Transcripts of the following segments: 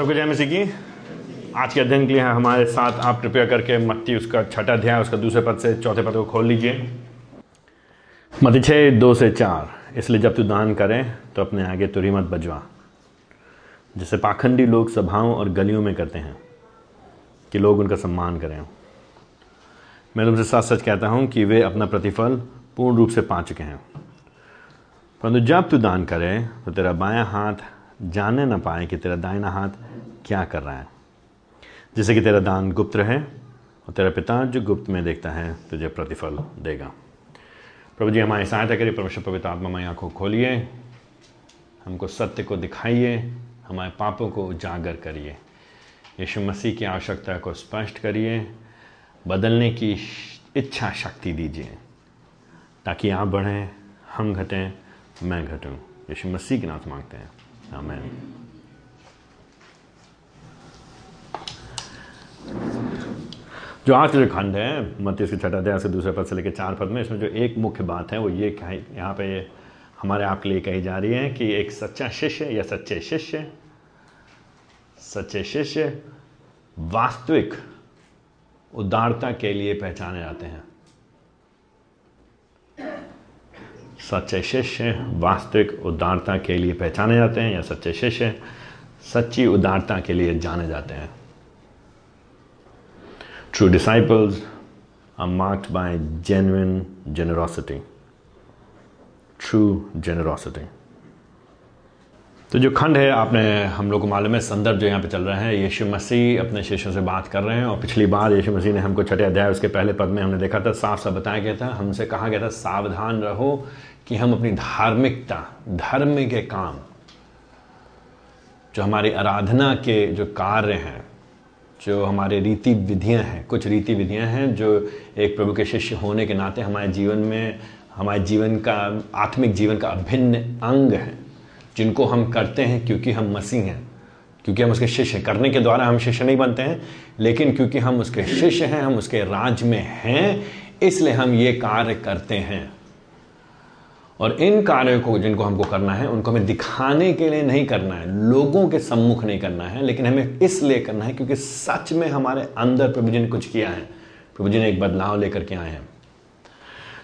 सबको जय मसीह की आज के अध्ययन के लिए हमारे साथ आप कृपया करके मत्ती, उसका छठा अध्याय, उसका दूसरे पद से चौथे पद को खोल लीजिए। मत्ती छः दो से चार। इसलिए जब तू दान करें तो अपने आगे तुरी मत बजवा, जिसे पाखंडी लोग सभाओं और गलियों में करते हैं, कि लोग उनका सम्मान करें। मैं तुमसे सच सच कहता हूँ कि वे अपना प्रतिफल पूर्ण रूप से पा चुके हैं। परंतु जब तू दान करे तो तेरा बायां हाथ जाने ना पाए कि तेरा दाहिना हाथ क्या कर रहा है। जैसे कि तेरा दान गुप्त रहे और तेरा पिता जो गुप्त में देखता है तुझे प्रतिफल देगा। प्रभु जी, हमारी सहायता करिए, परमेश्वर पवित्र आत्मा में आँखों खोलिए, हमको सत्य को दिखाइए, हमारे पापों को उजागर करिए। यीशु मसीह की आवश्यकता को स्पष्ट करिए, बदलने की इच्छा शक्ति दीजिए, ताकि आप बढ़ें, हम घटें, मैं घटूं। यीशु मसीह के से मांगते हैं। आमेन जो जो खंड है, मत्ती के छठा अध्याय से दूसरे पद से लेकर चार पद में, इसमें जो एक मुख्य बात है, वो ये यहाँ पे हमारे आपके लिए कही जा रही है कि एक सच्चा शिष्य या सच्चे शिष्य सच्चे शिष्य वास्तविक उदारता के लिए पहचाने जाते हैं। सच्चे शिष्य वास्तविक उदारता के लिए पहचाने जाते हैं या सच्चे शिष्य सच्ची उदारता के लिए जाने जाते हैं। True disciples are marked by genuine generosity true generosity तो जो खंड है, आपने हम लोग को मालूम है, संदर्भ जो यहाँ पे चल रहा है, यीशु मसीह अपने शिष्यों से बात कर रहे हैं और पिछली बार यीशु मसीह ने हमको छठे अध्याय, उसके पहले पद में हमने देखा था साफ़ साफ़ बताया गया था, हमसे कहा गया था, सावधान रहो कि हम अपनी धार्मिकता, धर्म के काम, जो हमारी आराधना के जो कार्य हैं, जो हमारे रीति विधियाँ हैं, कुछ रीति विधियाँ हैं, जो एक प्रभु के शिष्य होने के नाते हमारे जीवन में, हमारे जीवन का, आत्मिक जीवन का अभिन्न अंग है, जिनको हम करते हैं क्योंकि हम मसीह हैं। क्योंकि हम उसके शिष्य करने के द्वारा हम शिष्य नहीं बनते हैं, लेकिन क्योंकि हम उसके शिष्य हैं, हम उसके राज में हैं, इसलिए हम ये कार्य करते हैं। और इन कार्यों को जिनको हमको करना है, उनको हमें दिखाने के लिए नहीं करना है, लोगों के सम्मुख नहीं करना है, लेकिन हमें इसलिए करना है क्योंकि सच में हमारे अंदर प्रभु जी ने कुछ किया है। प्रभु जी ने एक बदलाव लेकर के आए हैं।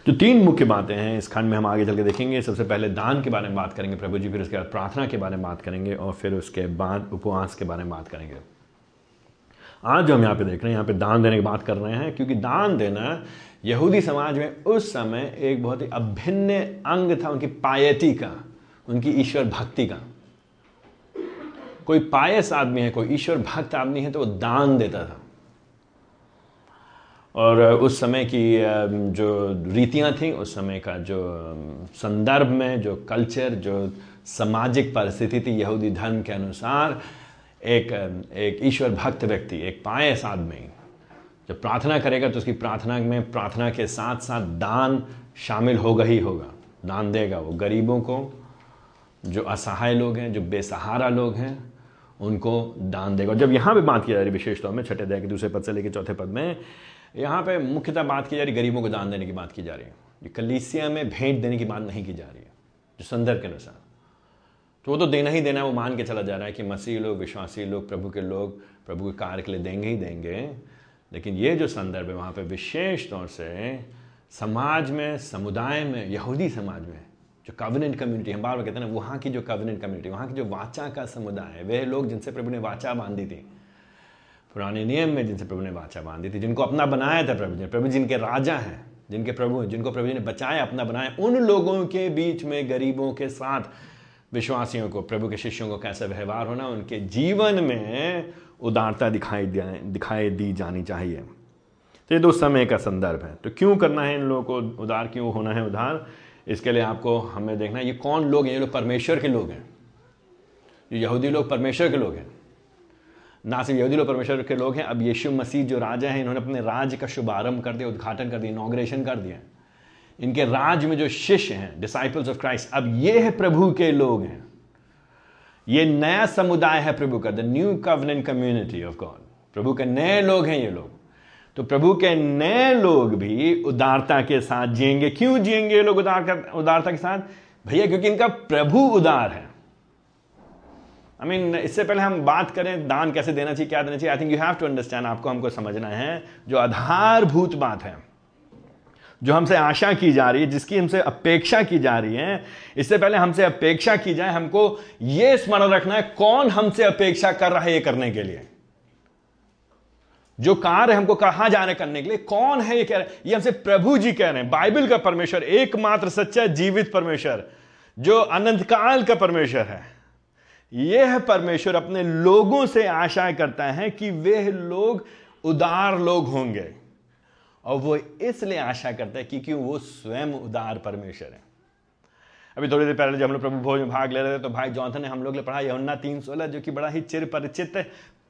जो तीन मुख्य बातें हैं, इस खंड में हम आगे चल के देखेंगे। सबसे पहले दान के बारे में बात करेंगे प्रभु जी, फिर उसके बाद प्रार्थना के बारे में बात करेंगे और फिर उसके बाद उपवास के बारे में बात करेंगे। आज जो हम यहाँ पे देख रहे हैं, यहाँ पे दान देने की बात कर रहे हैं, क्योंकि दान देना यहूदी समाज में उस समय एक बहुत ही अभिन्न अंग था उनकी पायती का, उनकी ईश्वर भक्ति का। कोई पायस आदमी है, कोई ईश्वर भक्त आदमी है तो वो दान देता था। और उस समय की जो रीतियाँ थी, उस समय का जो संदर्भ में जो कल्चर, जो सामाजिक परिस्थिति थी यहूदी धर्म के अनुसार, एक एक ईश्वर भक्त व्यक्ति, एक पायस आदमी जब प्रार्थना करेगा तो उसकी प्रार्थना में प्रार्थना के साथ साथ दान शामिल होगा ही होगा। दान देगा वो गरीबों को, जो असहाय लोग हैं, जो बेसहारा लोग हैं, उनको दान देगा। जब यहाँ पे बात की जा रही है विशेष तौर में, छठे अध्याय के दूसरे पद से लेकर चौथे पद में, यहाँ पे मुख्यतः बात की जा रही गरीबों को दान देने की बात की जा रही है। ये कलीसिया में भेंट देने की बात नहीं की जा रही है, जो संदर्भ के अनुसार। तो वो तो देना ही देना है, वो मान के चला जा रहा है कि मसीह लोग, विश्वासी लोग, प्रभु के लोग, प्रभु के कार्य के लिए देंगे ही देंगे। लेकिन ये जो संदर्भ है, वहाँ पे विशेष तौर से समाज में, समुदाय में, यहूदी समाज में, जो कवनेंट कम्युनिटी हम बार बार कहते हैं ना, वहाँ की जो कवनेंट कम्युनिटी वहाँ की जो वाचा का समुदाय है वे लोग जिनसे प्रभु ने वाचा बांधी थी, पुराने नियम में जिनसे प्रभु ने वाचा बांधी थी, जिनको अपना बनाया था प्रभु जी, प्रभु जिनके राजा हैं, जिनके प्रभु, जिनको प्रभु जी ने बचाया, अपना बनाया, उन लोगों के बीच में, गरीबों के साथ, विश्वासियों को, प्रभु के शिष्यों को कैसा व्यवहार होना, उनके जीवन में उदारता दिखाई दिखाई दी जानी चाहिए। तो ये दो समय का संदर्भ है। तो क्यों करना है इन लोगों को उदार, क्यों होना है उधार? इसके लिए आपको हमें देखना है, ये कौन लोग हैं? ये लोग परमेश्वर के लोग हैं। ये यहूदी लोग परमेश्वर के लोग हैं। ना सिर्फ़ यहूदी लोग परमेश्वर के लोग हैं, अब यीशु मसीह जो राजा हैं, इन्होंने अपने राज्य का शुभारंभ कर दिया, उद्घाटन कर दिया इनाग्रेशन कर दिया। इनके राज में जो शिष्य हैं डिसाइपल्स ऑफ़ क्राइस्ट अब ये है प्रभु के लोग हैं। ये नया समुदाय है प्रभु का the new covenant community of God प्रभु के नए लोग हैं ये लोग। तो प्रभु के नए लोग भी उदारता के साथ जिएँगे। क्यों जिएँगे ये लोग उदार उदारता के साथ? भैया, क्योंकि इनका प्रभु उदार है। आई मीन इससे पहले हम बात करें, दान कैसे देना चाहिए, क्या देना चाहिए? I think you have to understand आपको हमको समझना है, जो आधारभूत बात है। जो हमसे आशा की जा रही है, जिसकी हमसे अपेक्षा की जा रही है, इससे पहले हमसे अपेक्षा की जाए, हमको यह स्मरण रखना है, कौन हमसे अपेक्षा कर रहा है ये करने के लिए? जो कार्य हमको कहा जा रहे करने के लिए, कौन है ये कह रहे ये हमसे प्रभु जी कह रहे हैं, बाइबल का परमेश्वर, एकमात्र सच्चा जीवित परमेश्वर, जो अनंत काल का परमेश्वर है। यह परमेश्वर अपने लोगों से आशा करता है कि वे लोग उदार लोग होंगे। और वो इसलिए आशा करता है क्योंकि वो स्वयं उदार परमेश्वर है। अभी थोड़ी देर पहले जब हम लोग प्रभु भोज में भाग ले रहे थे तो भाई जॉनथन ने हम लोग ने पढ़ा यमुना तीन सोलह, जो कि बड़ा ही चिर परिचित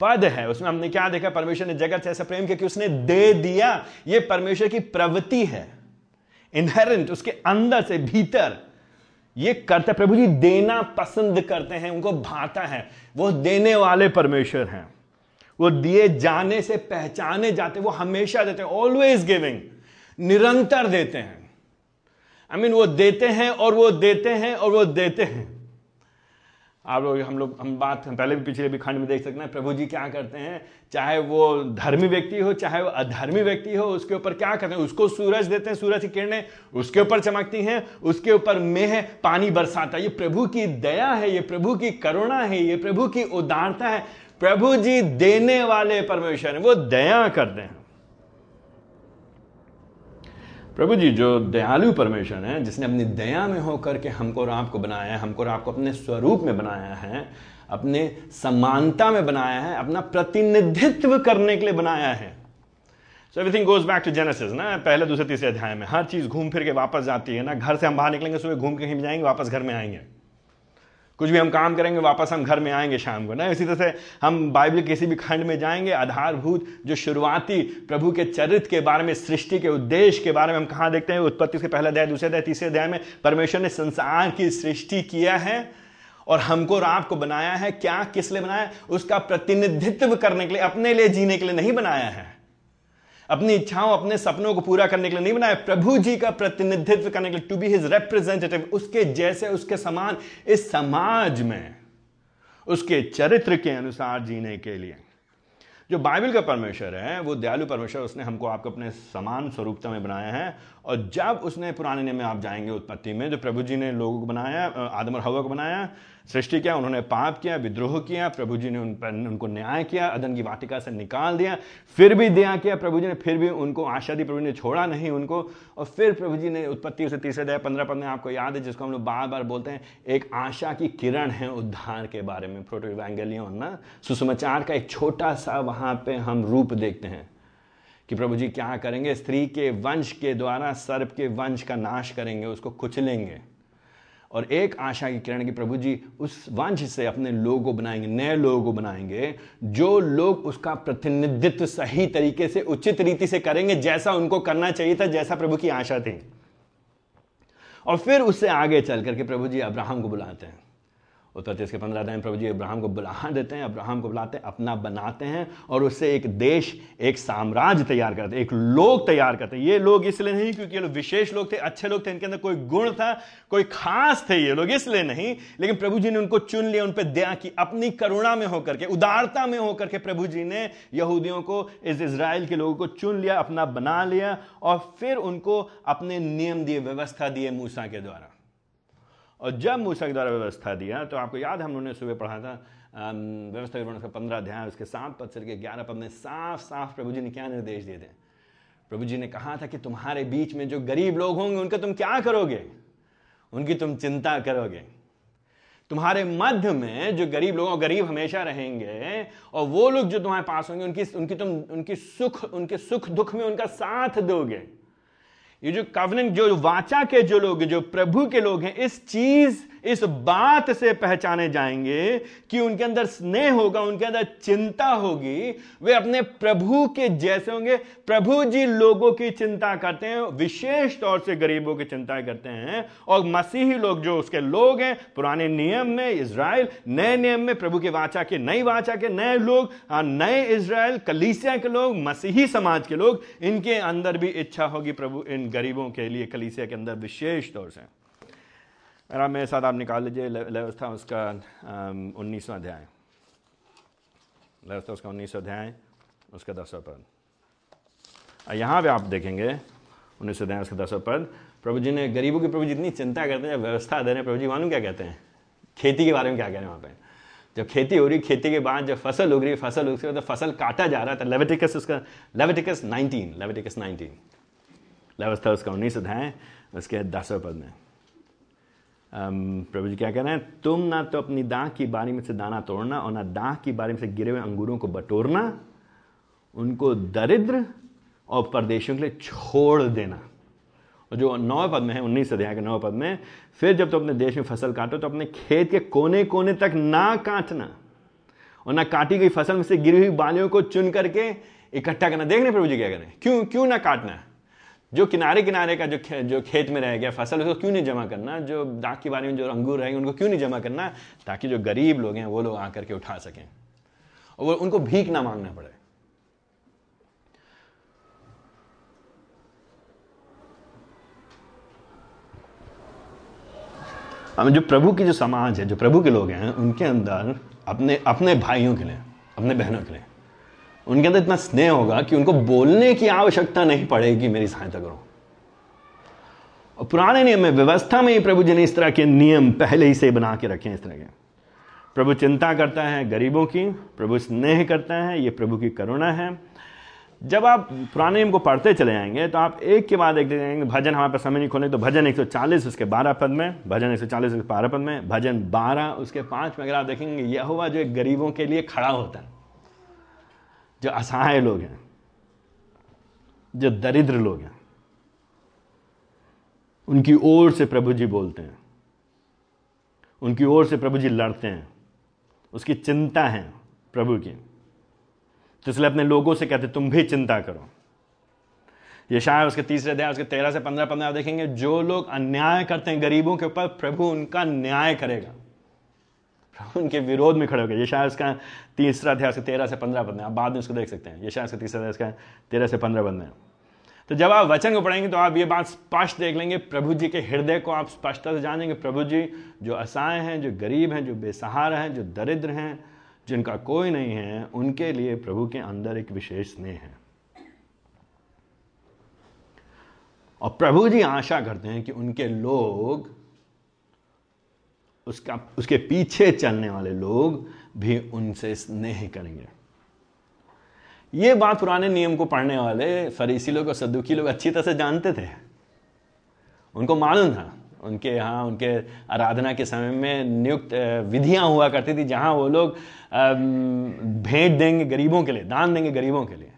पद है। उसमें हमने क्या देखा? परमेश्वर ने जगत से ऐसा प्रेम किया कि उसने दे दिया। ये परमेश्वर की प्रवृत्ति है। इनहेरेंट उसके अंदर से भीतर ये करते प्रभु जी देना पसंद करते हैं, उनको भाता है। वो देने वाले परमेश्वर हैं। वो दिए जाने से पहचाने जाते वो हमेशा देते हैं ऑलवेज गिविंग निरंतर देते हैं। आई I मीन mean, वो देते हैं और वो देते हैं और वो देते हैं। आप लोग हम लोग हम बात हम पहले भी पिछले भी खंड में देख सकते हैं प्रभु जी क्या करते हैं चाहे वो धर्मी व्यक्ति हो चाहे वो अधर्मी व्यक्ति हो उसके ऊपर क्या करते हैं उसको सूरज देते हैं सूरज की किरणें उसके ऊपर चमकती हैं उसके ऊपर मेह पानी बरसाता है। ये प्रभु की दया है ये प्रभु की करुणा है ये प्रभु की उदारता है। प्रभु जी देने वाले परमेश्वर है, वो दया करते हैं। प्रभु जी जो दयालु परमेश्वर है, जिसने अपनी दया में होकर के हमको और आपको बनाया है, हमको और आपको अपने स्वरूप में बनाया है, अपने समानता में बनाया है, अपना प्रतिनिधित्व करने के लिए बनाया है। So everything goes back to Genesis ना? पहले, दूसरे, तीसरे अध्याय में। हर चीज़ घूम फिर के वापस जाती है ना? घर से हम बाहर निकलेंगे, सुबह घूम के कहीं जाएँगे, वापस घर में आएँगे। कुछ भी हम काम करेंगे, वापस हम घर में आएँगे शाम को। ना, इसी तरह से हम बाइबल किसी भी खंड में जाएँगे, आधारभूत जो शुरुआती प्रभु के चरित्र के बारे में, सृष्टि के उद्देश्य के बारे में हम कहाँ देखते हैं, उत्पत्ति से पहला अध्याय, दूसरे अध्याय, तीसरे अध्याय में परमेश्वर ने संसार की सृष्टि किया है और हमको और आपको बनाया है। क्या, किस लिए बनाया उसका प्रतिनिधित्व करने के लिए, अपने लिए जीने के लिए नहीं बनाया है। अपनी इच्छाओं, अपने सपनों को पूरा करने के लिए नहीं बनाया। प्रभु जी का प्रतिनिधित्व करने के लिए टू बी हिज रिप्रेजेंटेटिव उसके जैसे, उसके समान, इस समाज में, उसके चरित्र के अनुसार जीने के लिए। जो बाइबल का परमेश्वर है, वो दयालु परमेश्वर, उसने हमको आपको अपने समान स्वरूपता में बनाया है। और जब उसने पुराने नियम में आप जाएँगे उत्पत्ति में, जो प्रभु जी ने लोगों को बनाया आदम और हवा को बनाया सृष्टि किया, उन्होंने पाप किया, विद्रोह किया, प्रभु जी ने उन पर, उनको न्याय किया, अदन की वाटिका से निकाल दिया, फिर भी दया किया प्रभु जी ने, फिर भी उनको आशा दी, प्रभु ने छोड़ा नहीं उनको, और फिर प्रभु जी ने उत्पत्ति से तीसरे दया पंद्रह पद में आपको याद है, जिसको हम लोग बार बार बोलते हैं, एक आशा की किरण है उद्धार के बारे में, प्रोटो इवेंगलियन ना सुसमाचार का एक छोटा सा वहाँ पे हम रूप देखते हैं, कि प्रभु जी क्या करेंगे, स्त्री के वंश के द्वारा, सर्प के वंश का नाश करेंगे, उसको कुचलेंगे। और एक आशा की किरण की, प्रभु जी, उस वंश से अपने लोगों को बनाएँगे, नए लोगों को बनाएँगे, जो लोग उसका प्रतिनिधित्व सही तरीके से, उचित रीति से करेंगे, जैसा उनको करना चाहिए था, जैसा प्रभु की आशा थी। और फिर उससे आगे चल करके प्रभु जी अब्राहम को बुलाते हैं। उत्तर के पंद्रह दिन प्रभु जी अब्राहम को बुला देते हैं, अब्राहम को बुलाते हैं, अपना बनाते हैं और उससे एक देश, एक साम्राज्य तैयार करते हैं, एक लोग तैयार करते हैं। ये लोग इसलिए नहीं क्योंकि ये लोग विशेष लोग थे, अच्छे लोग थे, इनके अंदर कोई गुण था, कोई खास थे ये लोग इसलिए नहीं, लेकिन प्रभु जी ने उनको चुन लिया, उन पर दया की, अपनी करुणा में होकर के, उदारता में होकर के प्रभु जी ने यहूदियों को, इस इसराइल के लोगों को चुन लिया, अपना बना लिया और फिर उनको अपने नियम दिए, व्यवस्था दिए मूसा के द्वारा। और जब मूसा के द्वारा व्यवस्था दिया तो आपको याद हम उन्होंने सुबह पढ़ा था व्यवस्था विवरण का पंद्रह अध्याय, उसके सात पद से ग्यारह पद में साफ़ साफ़ प्रभु जी ने क्या निर्देश दिए थे? प्रभु जी ने कहा था कि तुम्हारे बीच में जो गरीब लोग होंगे, उनका तुम क्या करोगे? उनकी तुम चिंता करोगे। तुम्हारे मध्य में जो गरीब लोग गरीब हमेशा रहेंगे, और वो लोग जो तुम्हारे पास होंगे, उनकी उनकी तुम, उनकी सुख, उनके सुख दुख में उनका साथ दोगे। ये जो कवनेंट जो वाचा के जो लोग जो प्रभु के लोग हैं, इस चीज़ इस बात से पहचाने जाएँगे कि उनके अंदर स्नेह होगा उनके अंदर चिंता होगी। वे अपने प्रभु के जैसे होंगे। प्रभु जी लोगों की चिंता करते हैं विशेष तौर से गरीबों की चिंता करते हैं। और मसीही लोग जो उसके लोग हैं पुराने नियम में इसराइल नए नियम में प्रभु के वाचा के नई वाचा के नए लोग हाँ, नए इसराइल कलीसिया के लोग मसीही समाज के लोग इनके अंदर भी इच्छा होगी प्रभु इन गरीबों के लिए कलीसिया के अंदर विशेष तौर से। मेरा, मेरे साथ आप निकाल लीजिए व्यवस्था उसका उन्नीसवा अध्याय। व्यवस्था उसका उन्नीसवा अध्याय, उसका दसवा पद। यहाँ पे आप देखेंगे उन्नीस अध्याय, उसका दसवा पद। प्रभु जी ने, गरीबों की प्रभु जी जितनी चिंता करते हैं, व्यवस्था दे रहे हैं, प्रभु जी मालूम क्या कहते हैं? खेती के बारे में क्या कह रहे हैं वहाँ पे? जब खेती हो रही, खेती के बाद जब फ़सल उग रही, फ़सल उग रही तो फ़सल काटा जा रहा था। लेवेटिकस उसका लेवेटिकस 19 लेवेटिकस 19 व्यवस्था उसका उन्नीस अध्याय, उसके दसवें पद में। प्रभु जी क्या कह रहे हैं? तुम ना तो अपनी दाह की बारी में से दाना तोड़ना और ना दाह की बारी में से गिरे हुए अंगूरों को बटोरना, उनको दरिद्र और परदेशियों के लिए छोड़ देना। और जो नौ पद में है, उन्नीस अध्याय के नौ पद में, फिर जब तुम तो अपने देश में फ़सल काटो तो अपने खेत के कोने कोने तक ना काटना और ना काटी गई फ़सल में से गिरी हुई बालियों को चुन करके इकट्ठा करना। देखने प्रभु जी क्या करें क्यों क्यों ना काटना? जो किनारे किनारे का जो खे, जो खेत में रह गया फ़सल उसको क्यों नहीं जमा करना? जो दाग की बारी में जो अंगूर रहेंगे उनको क्यों नहीं जमा करना? ताकि जो गरीब लोग हैं वो लोग आकर के उठा सकें। और वो उनको भीख ना मांगना पड़े। हमें जो प्रभु की जो समाज है जो प्रभु के लोग हैं उनके अंदर अपने अपने भाइयों के लिए अपने बहनों के लिए उनके अंदर इतना स्नेह होगा कि उनको बोलने की आवश्यकता नहीं पड़ेगी मेरी सहायता करो। और पुराने नियम में, व्यवस्था में ही प्रभु जी ने इस तरह के नियम पहले ही से बना के रखे हैं, इस तरह के। प्रभु चिंता करता है गरीबों की, प्रभु स्नेह करता है, ये प्रभु की करुणा है। जब आप पुराने नियम को पढ़ते चले जाएँगे तो आप एक के बाद एक देखेंगे, भजन हमारे पास समय नहीं, खोले तो भजन 140 उसके 12 पद में, भजन 140 उसके 12 पद में, भजन 12 उसके पाँच में अगर आप देखेंगे यह हुआ जो एक गरीबों के लिए खड़ा होता है। जो असहाय लोग हैं, जो दरिद्र लोग हैं, उनकी ओर से प्रभु जी बोलते हैं, उनकी ओर से प्रभु जी लड़ते हैं, उसकी चिंता है प्रभु की। तो इसलिए अपने लोगों से कहते तुम भी चिंता करो। ये शायद उसके तीसरे अध्याय, उसके तेरह से पंद्रह पंद्रह देखेंगे, जो लोग अन्याय करते हैं गरीबों के ऊपर, प्रभु उनका न्याय करेगा। उनके विरोध में खड़े हो गए ये उसका तीसरा अध्याय उसके तेरह से पंद्रह पद में आप बाद में उसको देख सकते हैं। ये उसका तीसरा अध्याय तेरह से पंद्रह पद में तो जब आप वचन को पढ़ेंगे तो आप ये बात स्पष्ट देख लेंगे, प्रभु जी के हृदय को आप स्पष्टता से जानेंगे। प्रभु जी जो असहाय हैं, जो गरीब हैं, जो बेसहारा हैं, जो दरिद्र हैं, जिनका कोई नहीं है, उनके लिए प्रभु के अंदर एक विशेष स्नेह है। और प्रभु जी आशा करते हैं कि उनके लोग उसका, उसके पीछे चलने वाले लोग भी उनसे स्नेह करेंगे। ये बात पुराने नियम को पढ़ने वाले फरीसी लोग और सदुकी लोग अच्छी तरह से जानते थे। उनको मालूम था, उनके यहाँ, उनके आराधना के समय में नियुक्त विधियाँ हुआ करती थी, जहाँ वो लोग भेंट देंगे गरीबों के लिए, दान देंगे गरीबों के लिए।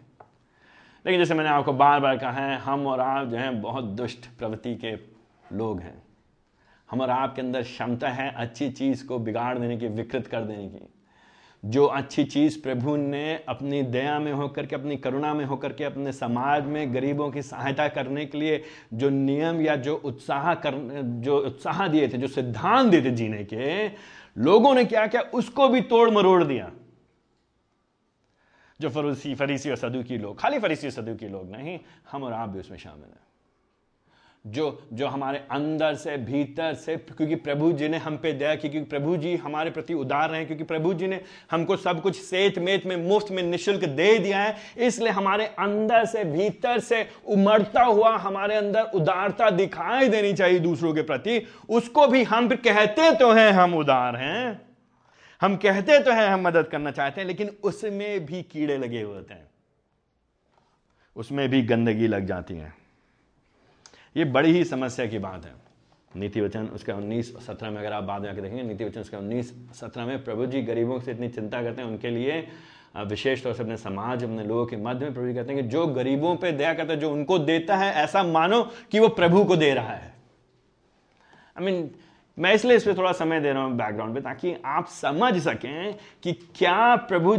लेकिन जैसे मैंने आपको बार बार कहा है, हम और आप जो हैं बहुत दुष्ट प्रवृत्ति के लोग हैं। हम और आपके अंदर क्षमता है अच्छी चीज़ को बिगाड़ देने की, विकृत कर देने की। जो अच्छी चीज़ प्रभु ने अपनी दया में होकर के, अपनी करुणा में होकर के, अपने समाज में गरीबों की सहायता करने के लिए जो नियम या जो उत्साह कर, जो उत्साह दिए थे, जो सिद्धांत दिए थे जीने के, लोगों ने क्या किया? उसको भी तोड़ मरोड़ दिया। जो फरूसी, फरीसी और सदू की लोग, खाली फरीसी और सदू की लोग नहीं, हम और आप भी उसमें शामिल हैं। जो जो हमारे अंदर से, भीतर से, क्योंकि प्रभु जी ने हम पे दया की, क्योंकि प्रभु जी हमारे प्रति उदार रहे क्योंकि प्रभु जी ने हमको सब कुछ सेत मेत में, मुफ़्त में निशुल्क दे दिया है, इसलिए हमारे अंदर से, भीतर से उमड़ता हुआ हमारे अंदर उदारता दिखाई देनी चाहिए दूसरों के प्रति। उसको भी हम कहते तो हैं, हम उदार हैं। हम कहते तो हैं, हम मदद करना चाहते हैं, लेकिन उसमें भी कीड़े लगे होते हैं। उसमें भी गंदगी लग जाती है। ये बड़ी ही समस्या की बात है। नीति वचन उसके उन्नीस सत्रह में अगर आप बाद में आके देखेंगे नीति वचन उसके उन्नीस सत्रह में प्रभु जी गरीबों से इतनी चिंता करते हैं उनके लिए विशेष तौर से अपने समाज अपने लोगों के मध्य में प्रभु जी कहते हैं कि जो गरीबों पे दया करता है जो उनको देता है ऐसा मानो कि वो प्रभु को दे रहा है। आई I मीन mean, मैं इसलिए इस पर थोड़ा समय दे रहा हूँ बैकग्राउंड पे ताकि आप समझ सकें कि क्या प्रभु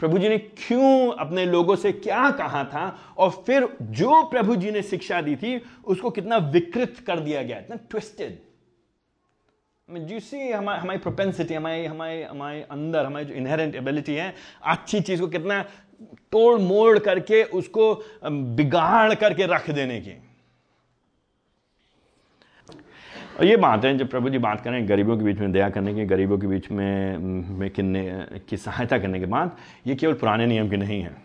प्रभु जी ने क्यों अपने लोगों से क्या कहा था? और फिर जो प्रभु जी ने शिक्षा दी थी, उसको कितना विकृत कर दिया गया, इतना ट्विस्टेड यू हमारी हमारी प्रोपेंसिटी हमारी, हमारे हमारे अंदर, हमारी जो इनहेरेंट एबिलिटी है, अच्छी चीज़ को कितना तोड़ मोड़ करके उसको बिगाड़ करके रख देने की। और ये बात है, जब प्रभु जी बात करें गरीबों के बीच में दया करने की, गरीबों के बीच में में किन्ने, की सहायता करने के बाद, ये केवल पुराने नियम की नहीं है।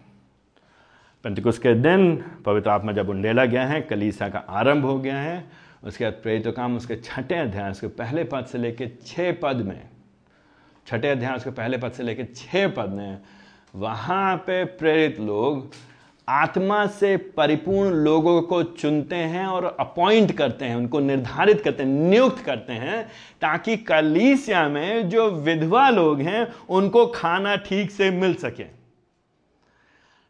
पंचकुश के दिन पवित्र आत्मा जब उंडेला गया है, कलीसा का आरंभ हो गया है, उसके बाद प्रेरित काम, उसके छठे अध्याय, उसके पहले पद से लेकर छः पद में, छठे अध्याय, उसके पहले पद से लेकर छः पद में, वहाँ पे प्रेरित लोग आत्मा से परिपूर्ण लोगों को चुनते हैं और अपॉइंट करते हैं, उनको निर्धारित करते हैं, नियुक्त करते हैं, ताकि कलीसिया में जो विधवा लोग हैं, उनको खाना ठीक से मिल सके।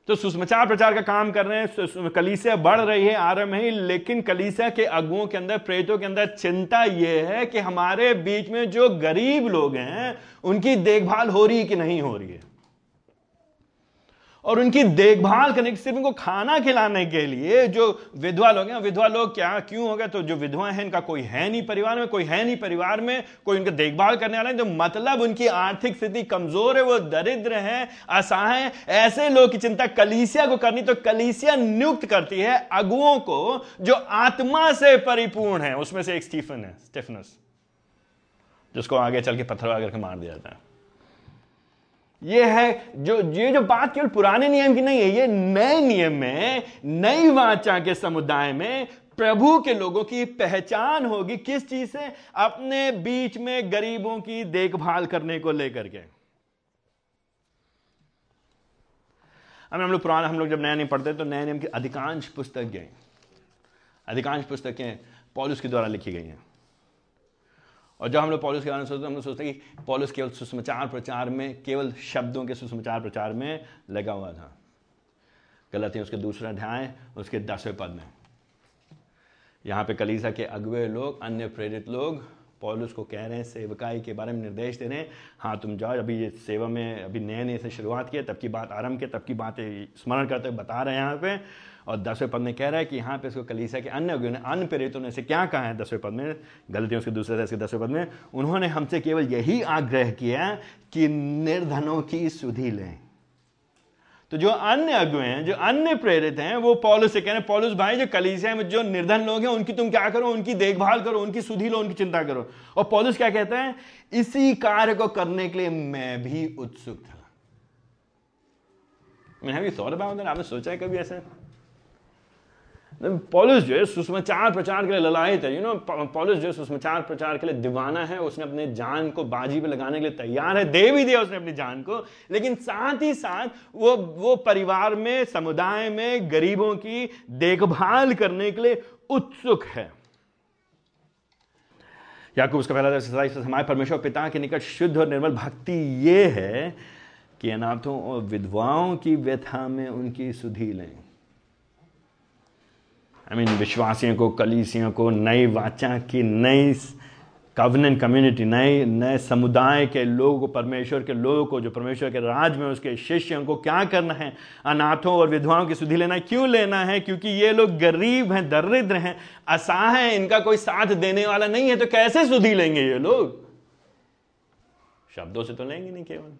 तो सुषमाचार प्रचार का काम कर रहे हैं कलीसिया बढ़ रही है, आरंभ है लेकिन कलीसिया के अगुओं के अंदर, प्रेतों के अंदर चिंता यह है कि हमारे बीच में जो गरीब लोग हैं, उनकी देखभाल हो रही है कि नहीं हो रही है। और उनकी देखभाल करने के सिर्फ़ उनको खाना खिलाने के लिए जो विधवा लोग हैं, विधवा लोग क्या, क्यों हो गए? तो जो विधवा है, इनका कोई है नहीं परिवार में, कोई है नहीं परिवार में, कोई उनका देखभाल करने वाला है तो मतलब उनकी आर्थिक स्थिति कमज़ोर है, वो दरिद्र है, असहाय ऐसे लोग की चिंता कलीसिया को करनी तो कलीसिया नियुक्त करती है अगुओं को, जो आत्मा से परिपूर्ण है। उसमें से एक स्टीफन है, स्टीफनस, जिसको आगे चल के पत्थर के मार दिया जाता है। ये है जो, ये जो बात केवल पुराने नियम की नहीं है, ये नए नियम में, नई वाचा के समुदाय में प्रभु के लोगों की पहचान होगी किस चीज़ से? अपने बीच में गरीबों की देखभाल करने को लेकर के। हम लोग पुराना, हम लोग जब नया नियम पढ़ते तो नए नियम की अधिकांश पुस्तकें अधिकांश पुस्तकें पॉलिस के द्वारा लिखी गई हैं। और जब हम लोग पॉलिस के बारे में सोचते हैं, हम लोग सोचते हैं कि पॉलिस केवल सुषमाचार प्रचार में, केवल शब्दों के सुषमाचार प्रचार में लगा हुआ था। गलत है उसके दूसरा अध्याय, उसके दसवें पद में। यहाँ पे कलीसा के अगुए लोग, अन्य प्रेरित लोग पॉलुस को कह रहे हैं, सेवकाई के बारे में निर्देश दे रहे हैं। हाँ तुम जाओ, अभी ये सेवा में, अभी नए नए से शुरुआत किया, तब की बात आरंभ किया, तब की बातें स्मरण करते हुए बता रहे हैं यहाँ पे। और दसवें पद में कह रहा है कि यहाँ पे इसको कलीसा के अन्य ने अन्य प्रेरितों ने से क्या कहा है दसवें पद में? गलतियों उसके दूसरे के दसवें पद में। उन्होंने हमसे केवल यही आग्रह किया कि निर्धनों की सुधि लें। तो जो अन्य अगुए हैं, जो अन्य प्रेरित हैं, वो पॉलिस से कह रहे हैं, पॉलिस भाई, जो कलीसिया में जो निर्धन लोग हैं, उनकी तुम क्या करो? उनकी देखभाल करो, उनकी सुधी लो, उनकी चिंता करो। और पॉलिस क्या कहते हैं? इसी कार्य को करने के लिए मैं भी उत्सुक था। मैंने आपने सोचा है कभी ऐसे? पॉलिस जो है, सुषमाचार प्रचार के लिए ललायत है। यू नो पॉलिस जो है, सुषमाचार प्रचार के लिए दीवाना है, उसने अपने जान को बाजी पे लगाने के लिए तैयार है, दे भी दिया उसने अपनी जान को। लेकिन साथ ही साथ, वो वो परिवार में, समुदाय में गरीबों की देखभाल करने के लिए उत्सुक है। याकूब उसका पहला हमारे परमेश्वर पिता के निकट शुद्ध और निर्मल भक्ति ये है कि अनाथों और विधवाओं की व्यथा में उनकी सुधी लें आई मीन विश्वासियों को, कलीसियों को, नई वाचा की, नई कवनेंट कम्युनिटी नए नए समुदाय के लोगों को परमेश्वर के लोगों को, जो परमेश्वर के राज में, उसके शिष्य को क्या करना है? अनाथों और विधवाओं की सुधि लेना क्यों लेना है? क्योंकि ये लोग गरीब हैं, दरिद्र हैं, असहाय हैं, इनका कोई साथ देने वाला नहीं है तो कैसे सुधि लेंगे ये लोग? शब्दों से तो लेंगे नहीं केवल।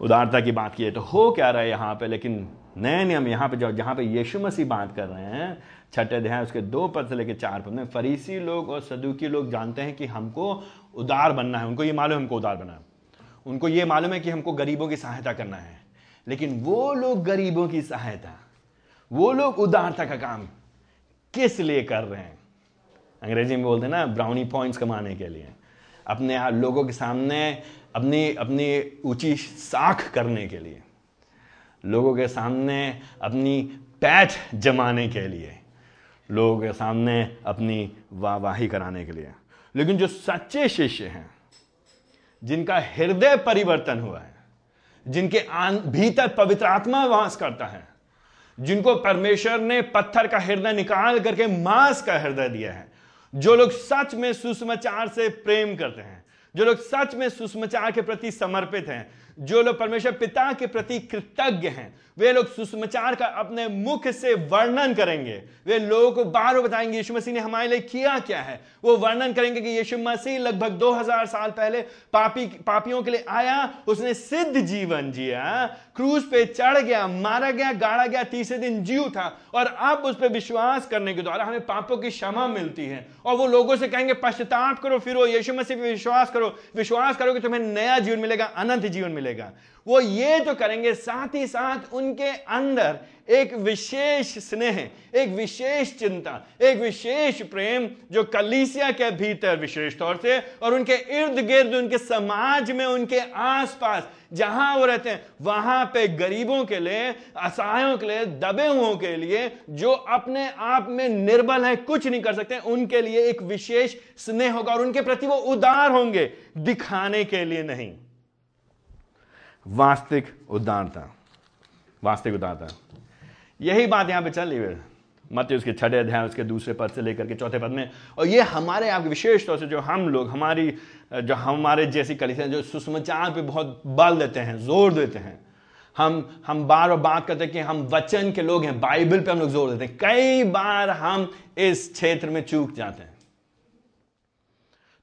उदारता की बात की है तो हो क्या रहा है यहाँ पे? लेकिन नए नियम यहाँ पे जो, जहाँ पे यीशु मसीह बात कर रहे हैं, छठे अध्याय उसके दो पद से लेकर चार पद में, फरीसी लोग और सदुकी लोग जानते हैं कि हमको उदार बनना है, उनको ये मालूम है हमको उदार बनना है। उनको ये मालूम है कि हमको गरीबों की सहायता करना है। लेकिन वो लोग गरीबों की सहायता, वो लोग उदारता का काम किस लिए कर रहे हैं? अंग्रेज़ी में बोलते हैं ना ब्राउनी पॉइंट्स कमाने के लिए। अपने लोगों के सामने अपनी अपनी ऊँची साख करने के लिए। लोगों के सामने अपनी पैठ जमाने के लिए, लोगों के सामने अपनी वाहवाही कराने के लिए। लेकिन जो सच्चे शिष्य हैं, जिनका हृदय परिवर्तन हुआ है, जिनके भीतर पवित्र आत्मा वास करता है, जिनको परमेश्वर ने पत्थर का हृदय निकाल करके मांस का हृदय दिया है, जो लोग सच में सुषमाचार से प्रेम करते हैं, जो लोग सच में सुषमाचार के प्रति समर्पित हैं जो लोग परमेश्वर पिता के प्रति कृतज्ञ हैं, वे लोग सुसमाचार का अपने मुख से वर्णन करेंगे। वे लोगों को बार बताएँगे, यीशु मसीह ने हमारे लिए किया क्या है? वो वर्णन करेंगे कि यीशु मसीह लगभग 2000 साल पहले पापी, पापियों के लिए आया, उसने सिद्ध जीवन जिया। क्रूज पे चढ़ गया, मारा गया, गाड़ा गया, तीसरे दिन जी उठा और अब उस पर विश्वास करने के द्वारा हमें पापों की क्षमा मिलती है। और वो लोगों से कहेंगे, पश्चाताप करो, फिर, यीशु मसीह पे विश्वास करो। विश्वास करो कि तुम्हें नया जीवन मिलेगा, अनंत जीवन मिलेगा। वो ये तो करेंगे, साथ ही साथ उनके अंदर एक विशेष स्नेह, एक विशेष चिंता, एक विशेष प्रेम जो कलीसिया के भीतर विशेष तौर से और उनके इर्द गिर्द, उनके समाज में, उनके आसपास जहाँ वो रहते हैं, वहाँ पे गरीबों के लिए, असहायों के लिए, दबे हुओं के लिए जो अपने आप में निर्बल है, कुछ नहीं कर सकते, उनके लिए एक विशेष स्नेह होगा और उनके प्रति वो उदार होंगे, दिखाने के लिए नहीं। वास्तविक उदारता। वास्तविक उदारता। यही बात यहाँ पे चल रही है। मत उसके छठे अध्याय, उसके दूसरे पद से लेकर के चौथे पद में। और ये हमारे आप विशेष तौर से जो हम लोग, हमारी, जो हमारे जैसी कलिसियाँ जो सुसमाचार पे बहुत बल देते हैं, ज़ोर देते हैं। हम हम बार बार बात करते हैं कि हम वचन के लोग हैं, बाइबल पे हम लोग ज़ोर देते हैं। कई बार हम इस क्षेत्र में चूक जाते हैं।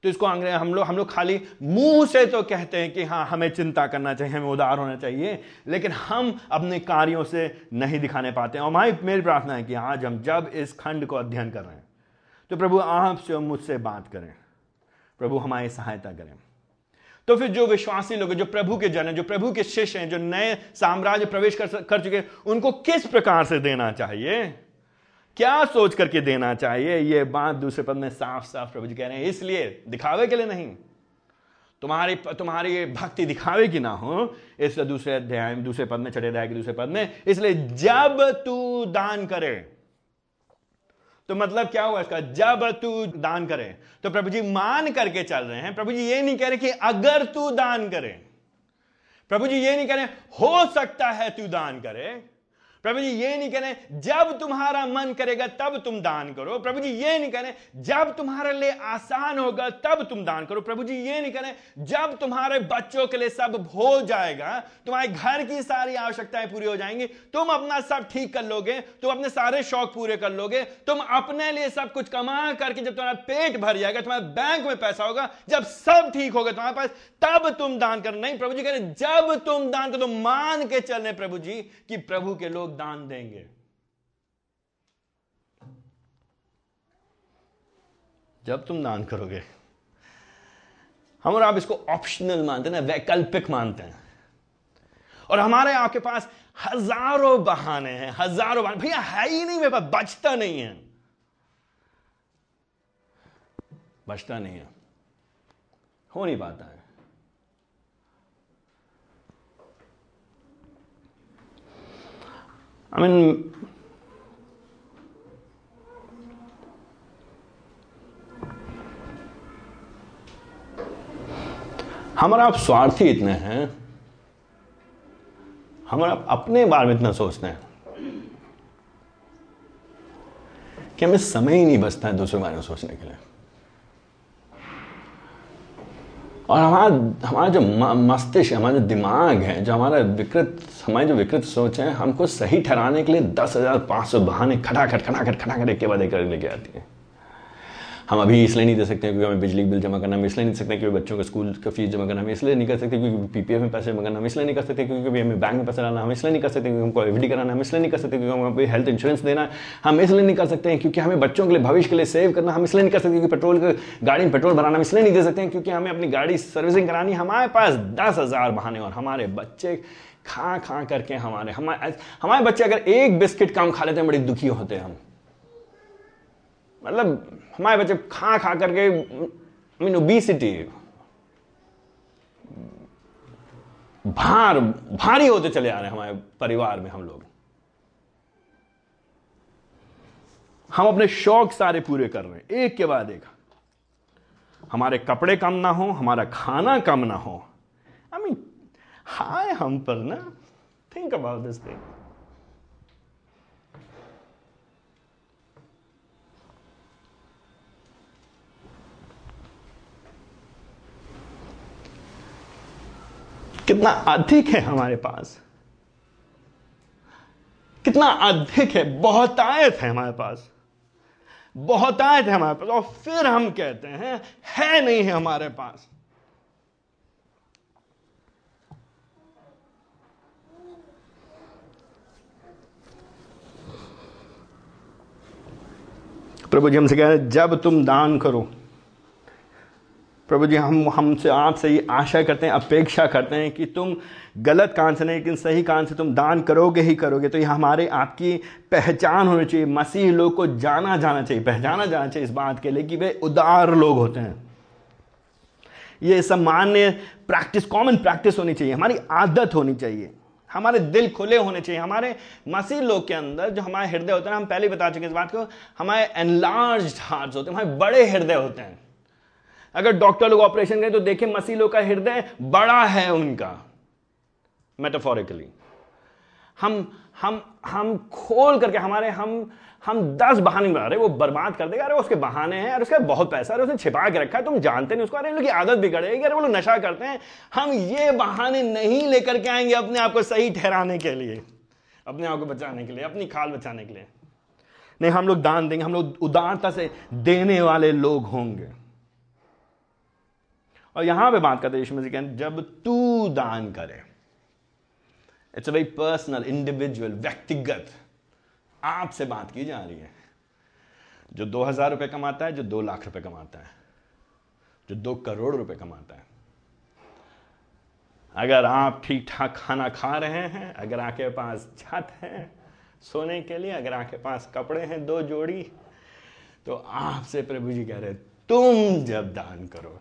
तो इसको अंग्रेज़ हम लोग हम लोग खाली मुँह से तो कहते हैं कि हाँ हमें चिंता करना चाहिए, हमें उदार होना चाहिए, लेकिन हम अपने कार्यों से नहीं दिखाने पाते और हमारी मेरी प्रार्थना है कि आज हम जब इस खंड को अध्ययन कर रहे हैं तो प्रभु आपसे मुझसे बात करें। प्रभु हमारी सहायता करें। तो फिर जो विश्वासी लोग जो प्रभु के जन जो प्रभु के शिष्य हैं, जो नए साम्राज्य प्रवेश कर कर चुके उनको किस प्रकार से देना चाहिए? क्या सोच करके देना चाहिए? ये बात दूसरे पद में साफ़ साफ़ प्रभु जी कह रहे हैं, इसलिए दिखावे के लिए नहीं। तुम्हारी तुम्हारी भक्ति दिखावे की ना हो, इसलिए दूसरे अध्याय, दूसरे पद में, छठे अध्याय दूसरे पद में, इसलिए जब तू दान करे तो मतलब क्या हुआ इसका? जब तू दान करे तो प्रभु जी मान करके चल रहे हैं। प्रभु जी ये नहीं कह रहे कि अगर तू दान करे, प्रभु जी ये नहीं कह रहे, हो सकता है तू दान करे प्रभु जी, ये नहीं करें, जब तुम्हारा मन करेगा, तब तुम दान करो। प्रभु जी, ये नहीं कह रहे जब तुम्हारे लिए आसान होगा, तब तुम दान करो। प्रभु जी, ये नहीं कह रहे जब तुम्हारे बच्चों के लिए सब हो जाएगा, तुम्हारे घर की सारी आवश्यकताएँ पूरी हो जाएँगी, तुम अपना सब ठीक कर लोगे, तुम अपने सारे शौक पूरे कर लोगे, तुम अपने लिए सब कुछ कमा करके जब तुम्हारा पेट भर जाएगा, तुम्हारे बैंक में पैसा होगा, जब सब ठीक होगा तुम्हारे पास, तब तुम दान कर नहीं, प्रभु जी कह रहे जब तुम दान करो, मान के चलने प्रभु जी, कि प्रभु के लोग दान देंगे। जब तुम दान करोगे, हम और आप इसको ऑप्शनल मानते हैं वैकल्पिक मानते हैं। और हमारे आपके पास हज़ारों बहाने हैं, हज़ारों बहाने। भैया, है ही नहीं, मेरे पास बचता नहीं है। बचता नहीं है। हो नहीं पाता है। I mean, हमारा आप स्वार्थी इतने हैं। हमारा आप अपने बारे में इतना सोचते हैं। कि हमें समय ही नहीं बचता है दूसरे बारे में सोचने के लिए। और हमारा हमारा जो मस्तिष्क, हमारा जो दिमाग है, जो हमारा विकृत, हमारी जो विकृत सोच है, हमको सही ठहराने के लिए दस हज़ार पाँच सौ बहाने खटाखट खटाखट खटाखट एक के बाद एक लेके आती है। हम अभी इसलिए नहीं दे सकते क्योंकि हमें बिजली बिल जमा करना, हम इसलिए नहीं सकते क्योंकि बच्चों का स्कूल का फ़ीस जमा करना हम इसलिए नहीं कर सकते क्योंकि पीपीएफ में पैसे जमा करना हम इसलिए नहीं कर सकते क्योंकि हमें बैंक में पैसा डालना हम इसलिए नहीं कर सकते क्योंकि हमको एफ़ कराना हम इसलिए नहीं कर सकते क्योंकि हमें हेल्थ इंश्योरेंस देना हम इसलिए नहीं कर सकते हैं क्योंकि हमें बच्चों के लिए, भविष्य के लिए सेव करना हम इसलिए नहीं कर सकते क्योंकि पेट्रोल गाड़ी में पेट्रोल भराना हम इसलिए नहीं दे सकते हैं क्योंकि हमें अपनी गाड़ी सर्विसिंग करानी हमारे पास दस हज़ार बहाने और हमारे बच्चे खा खा करके हमारे हमारे हमारे बच्चे अगर एक बिस्किट कम खा लेते हैं, बड़े दुखी होते हैं हम। मतलब हमारे बच्चे खा खा करके मीन ओबीसिटी भार, भारी होते चले आ रहे हैं हमारे परिवार में हम लोग। हम अपने शौक सारे पूरे कर रहे हैं। एक के बाद एक। हमारे कपड़े कम ना हो, हमारा खाना कम ना हो। आई मीन हाय हम पर ना थिंक अबाउट दिस थिंग कितना अधिक है हमारे पास? कितना अधिक है? बहुतायत है हमारे पास। बहुतायत है हमारे पास। और फिर हम कहते हैं, है नहीं है हमारे पास। प्रभु जी हमसे कह रहे जब तुम दान करो प्रभु जी, हम, हमसे आपसे ये आशा करते हैं, अपेक्षा करते हैं कि तुम गलत कान से नहीं, लेकिन सही कान से तुम दान करोगे ही करोगे। तो ये हमारे आपकी पहचान होनी चाहिए, मसीह लोग को जाना जाना चाहिए, पहचाना जाना चाहिए इस बात के लिए कि वे उदार लोग होते हैं। ये सामान्य प्रैक्टिस कॉमन प्रैक्टिस होनी चाहिए, हमारी आदत होनी चाहिए, हमारे दिल खुले होने चाहिए, हमारे मसीह लोग के अंदर जो हमारे हृदय होते हैं, हम पहले बता चुके इस बात को, हमारे एनलार्ज हार्ट होते हैं, हमारे बड़े हृदय होते हैं। अगर डॉक्टर लोग ऑपरेशन करें तो देखें मसीह लोग का हृदय बड़ा है उनका मेटाफोरिकली हम हम हम खोल करके हमारे, हम हम दस बहाने बना रहे वो बर्बाद कर देगा। अरे, उसके बहाने हैं, अरे, उसका बहुत पैसा है उसने छिपा के रखा है, तुम जानते नहीं उसको। अरे लोग आदत बिगड़ेगी अरे, वो लोग नशा करते हैं। हम ये बहाने नहीं लेकर के आएँगे अपने आप को सही ठहराने के लिए, अपने आप को बचाने के लिए, अपनी खाल बचाने के लिए। नहीं, हम लोग दान देंगे, हम लोग उदारता से देने वाले लोग होंगे। और यहाँ पे बात करते यीशु मसीह जब तू दान करे it's a very personal individual व्यक्तिगत, आपसे बात की जा रही है। जो दो हज़ार रुपए कमाता है, जो दो लाख रुपए कमाता है, जो दो करोड़ रुपए कमाता है। अगर आप ठीक ठाक खाना खा रहे हैं, अगर आपके पास छत है सोने के लिए, अगर आपके पास कपड़े हैं, दो जोड़ी तो आपसे प्रभु जी कह रहे तुम जब दान करो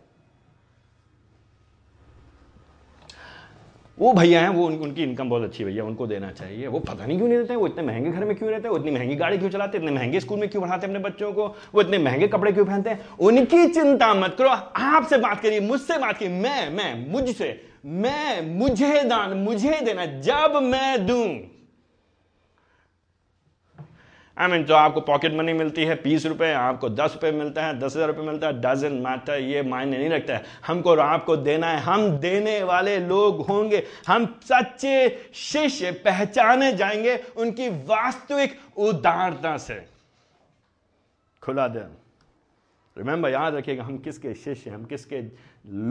वो भैया हैं वो उन, उनकी इनकम बहुत अच्छी भैया उनको देना चाहिए। वो पता नहीं क्यों नहीं देते हैं वो इतने महँगे घर में क्यों रहते हैं इतनी महँगी गाड़ी क्यों चलाते हैं इतने महँगे स्कूल में क्यों पढ़ाते हैं अपने बच्चों को वो इतने महँगे कपड़े क्यों पहनते हैं? उनकी चिंता मत करो आपसे बात करिए मुझसे बात करिए मैं मैं मुझसे मैं मुझे दान मुझे देना जब मैं दूँ। आई मीन जो आपको पॉकेट मनी मिलती है, बीस रुपए, आपको दस रुपए मिलता है, दस हज़ार रुपये मिलता है डजन मैटर ये मायने नहीं रखता है। हमको आपको देना है, हम देने वाले लोग होंगे, हम सच्चे शिष्य पहचाने जाएँगे उनकी वास्तविक उदारता से। खुला दिन रिमेंबर याद रखिएगा, हम किसके शिष्य हम किसके